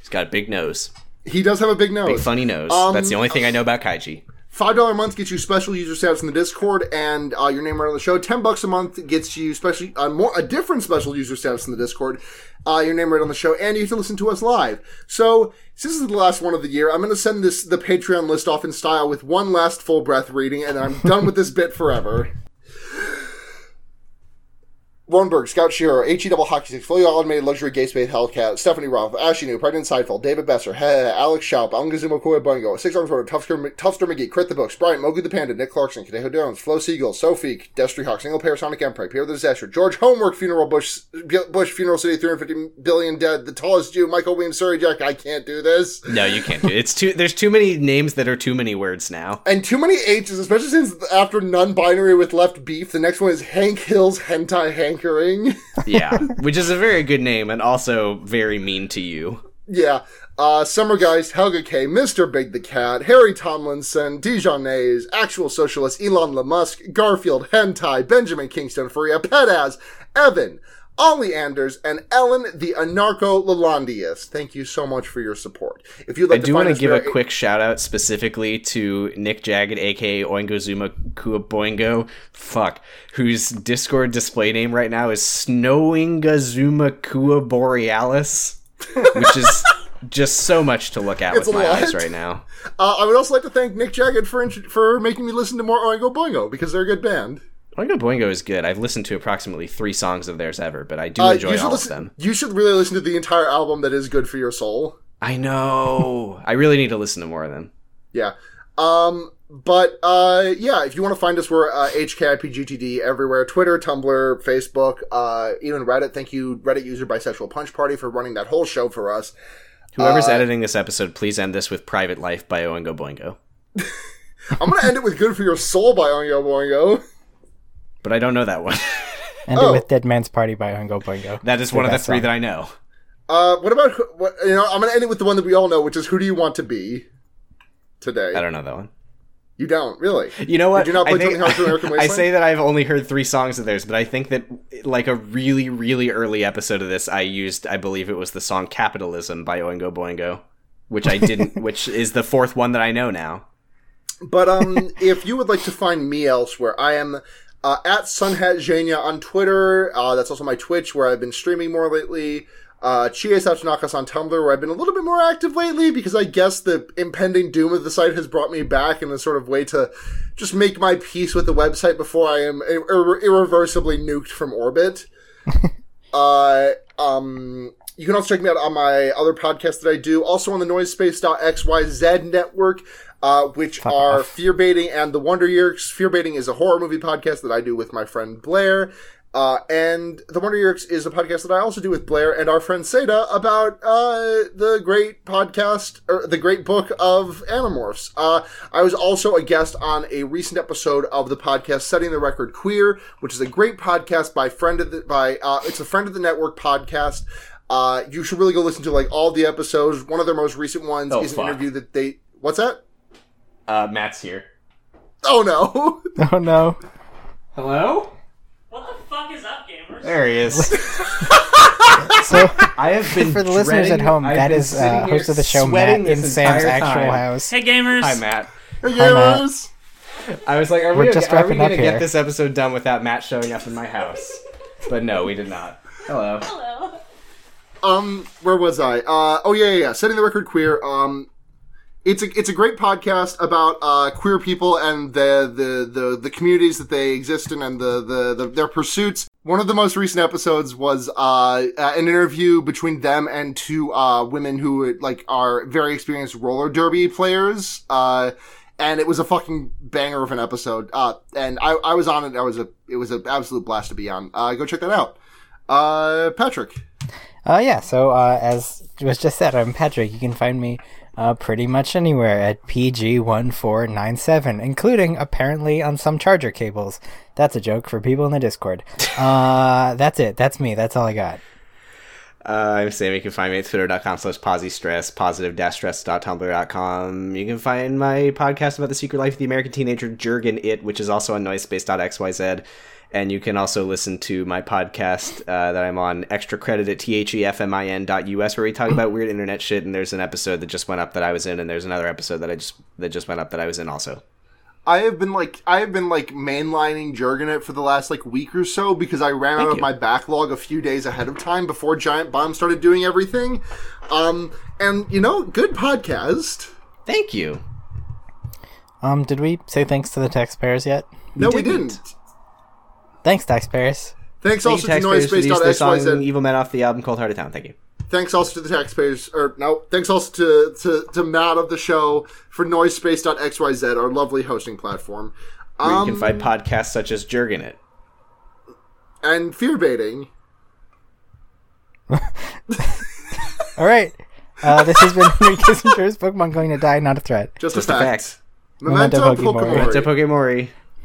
he's got a big nose, He does have a big nose. big funny nose. Um, That's the only thing I know about Kaiji. Five dollar a month gets you special user status in the Discord and uh, your name right on the show. Ten bucks a month gets you special, uh, more a different special user status in the Discord, uh, your name right on the show, and you get to listen to us live. So since this is the last one of the year, I'm going to send this the Patreon list off in style with one last full breath reading, and I'm done with this bit forever. Ronberg, Scout Shiro, HE Double Hockey Six, Fully Automated Luxury Gay Space Hellcat, Stephanie Roth, Ashley New, Pregnant Seidfeld, David Besser, Heh, Alex Schaup, Alngazuma Koi Bungo, Six Arms Road, Tuffster McGee, Crit the Books, Brian, Mogu the Panda, Nick Clarkson, Kadeho Jones, Flo Siegel, Sophie, Destry Hawk, Single Pair Sonic Emperor, Pierre the Disaster, George Homework, Funeral Bush, Bush Funeral City, 350 billion dead, The Tallest Jew, Michael Williams, Surrey Jack, I can't do this. No, you can't do it. It's too. There's too many names that are too many words now. And too many H's, especially since after non-binary with left beef, the next one is Hank Hill's Hentai Hankering. Yeah, which is a very good name and also very mean to you. Yeah. Uh, Summergeist, Helga K, Mr. Big the Cat, Harry Tomlinson, Dijon Nays, Actual Socialist, Elon Musk, Garfield, Hentai, Benjamin Kingston, Faria Pedaz, Evan, Ollie Anders, and Ellen the Anarcho Lalandius. Thank you so much for your support. If you'd like I do want to give a there- quick shout out specifically to Nick Jagged, aka oingo Oingozuma Kuaboingo, fuck, whose Discord display name right now is Snowingazuma Kua Borealis, which is just so much to look at It's with my lot. eyes right now. Uh, I would also like to thank Nick Jagged for int- for making me listen to more Oingo Boingo because they're a good band. Oingo Boingo is good. I've listened to approximately three songs of theirs ever, but I do Uh, enjoy all listen, of them. You should really listen to the entire album. That is good for your soul. I know. I really need to listen to more of them. Yeah. Um, but uh, yeah, if you want to find us, we're uh, HKIPGTD everywhere: Twitter, Tumblr, Facebook, uh, even Reddit. Thank you, Reddit user Bisexual Punch Party, for running that whole show for us. Whoever's Uh, editing this episode, please end this with "Private Life" by Oingo Boingo. I'm gonna end it with "Good for Your Soul" by Oingo Boingo. But I don't know that one. And Oh. with Dead Man's Party by Oingo Boingo. that is one of the three song. that I know. Uh, what about what? You know, I'm gonna end it with the one that we all know, which is "Who Do You Want to Be?" Today, I don't know that one. you don't really. You know what? Did you not I play think- Tony Hawk's American I say that I've only heard three songs of theirs, but I think that like a really, really early episode of this, I used, I believe it was the song "Capitalism" by Oingo Boingo, which I didn't, which is the fourth one that I know now. But um, if you would like to find me elsewhere, I am uh, at SunhatJania on Twitter. Uh, that's also my Twitch, where I've been streaming more lately. Uh, Chie on Tumblr, where I've been a little bit more active lately, because I guess the impending doom of the site has brought me back in a sort of way to just make my peace with the website before I am ir- irreversibly nuked from orbit. Uh, um, you can also check me out on my other podcast that I do, also on the Noisepace.xyz network, uh, which Fuck are off. Fear Baiting and The Wonder Years. Fear Baiting is a horror movie podcast that I do with my friend Blair. Uh, and The Wonder Years is a podcast that I also do with Blair and our friend Seda about uh, the great podcast, or the great book of Animorphs. Uh, I was also a guest on a recent episode of the podcast Setting the Record Queer, which is a great podcast by friend of the, by, uh, it's a friend of the network podcast. Uh, you should really go listen to like all the episodes. One of their most recent ones Oh, is an fuck. interview that they, what's that? Uh, Matt's here. Oh no. Oh no. Hello? What the fuck is up, gamers? There he is. So I have been for the listeners at dreading- home, I've that been is uh, sitting here host of the show Matt sweating in this Sam's entire actual time. house. Hey, gamers. Hi, Matt. Hey, Matt. guys. I was like, are We're we, just are we wrapping gonna up get this episode done without Matt showing up in my house? But no, we did not. Hello. Hello. Um, where was I? Uh, oh yeah, yeah, yeah. Setting the record queer. Um, it's a it's a great podcast about uh, queer people and the, the the the communities that they exist in and the, the the their pursuits. One of the most recent episodes was uh, uh, an interview between them and two uh, women who like are very experienced roller derby players. Uh, and it was a fucking banger of an episode. Uh, and I, I was on it. I was a it was an absolute blast to be on. Uh, go check that out. Uh, Patrick. Uh, yeah, so uh, as was just said, I'm Patrick. You can find me uh, pretty much anywhere at PG1497, including apparently on some charger cables. That's a joke for people in the Discord. Uh, that's it. That's me. That's all I got. Uh, I'm Sam. You can find me at twitter.com slash posistress, positive-stress.tumblr.com. You can find my podcast about the secret life of the American teenager Jurgen It, which is also on noisepace.xyz. And you can also listen to my podcast uh, that I'm on, extra credit at E thefmin.us, where we talk about weird internet shit. And there's an episode that just went up that I was in, and there's another episode that I just that just went up that I was in also. I have been like I have been like mainlining Jurgenet for the last like week or so because I ran out Thank of my backlog a few days ahead of time before Giant Bomb started doing everything. Um and you know, good podcast. Thank you. Um, did we say thanks to the taxpayers yet? No, we didn't. didn't. Thanks, taxpayers. Thanks Thank also to taxpayers, for the use of Noisespace.xyz. Evil Men off the album Cold Hearted Town. Thank you. Thanks also to the taxpayers or no, thanks also to, to, to Matt of the show for Noisespace.xyz, our lovely hosting platform. Where Um, you can find podcasts such as Jurgen It. and fear baiting. All right. Uh, this has been Henry Kissinger's Pokemon Going to Die, not a threat. Just, Just a fact. fact. Memento, Memento Pokemon. Pokemon. Memento Pokemori.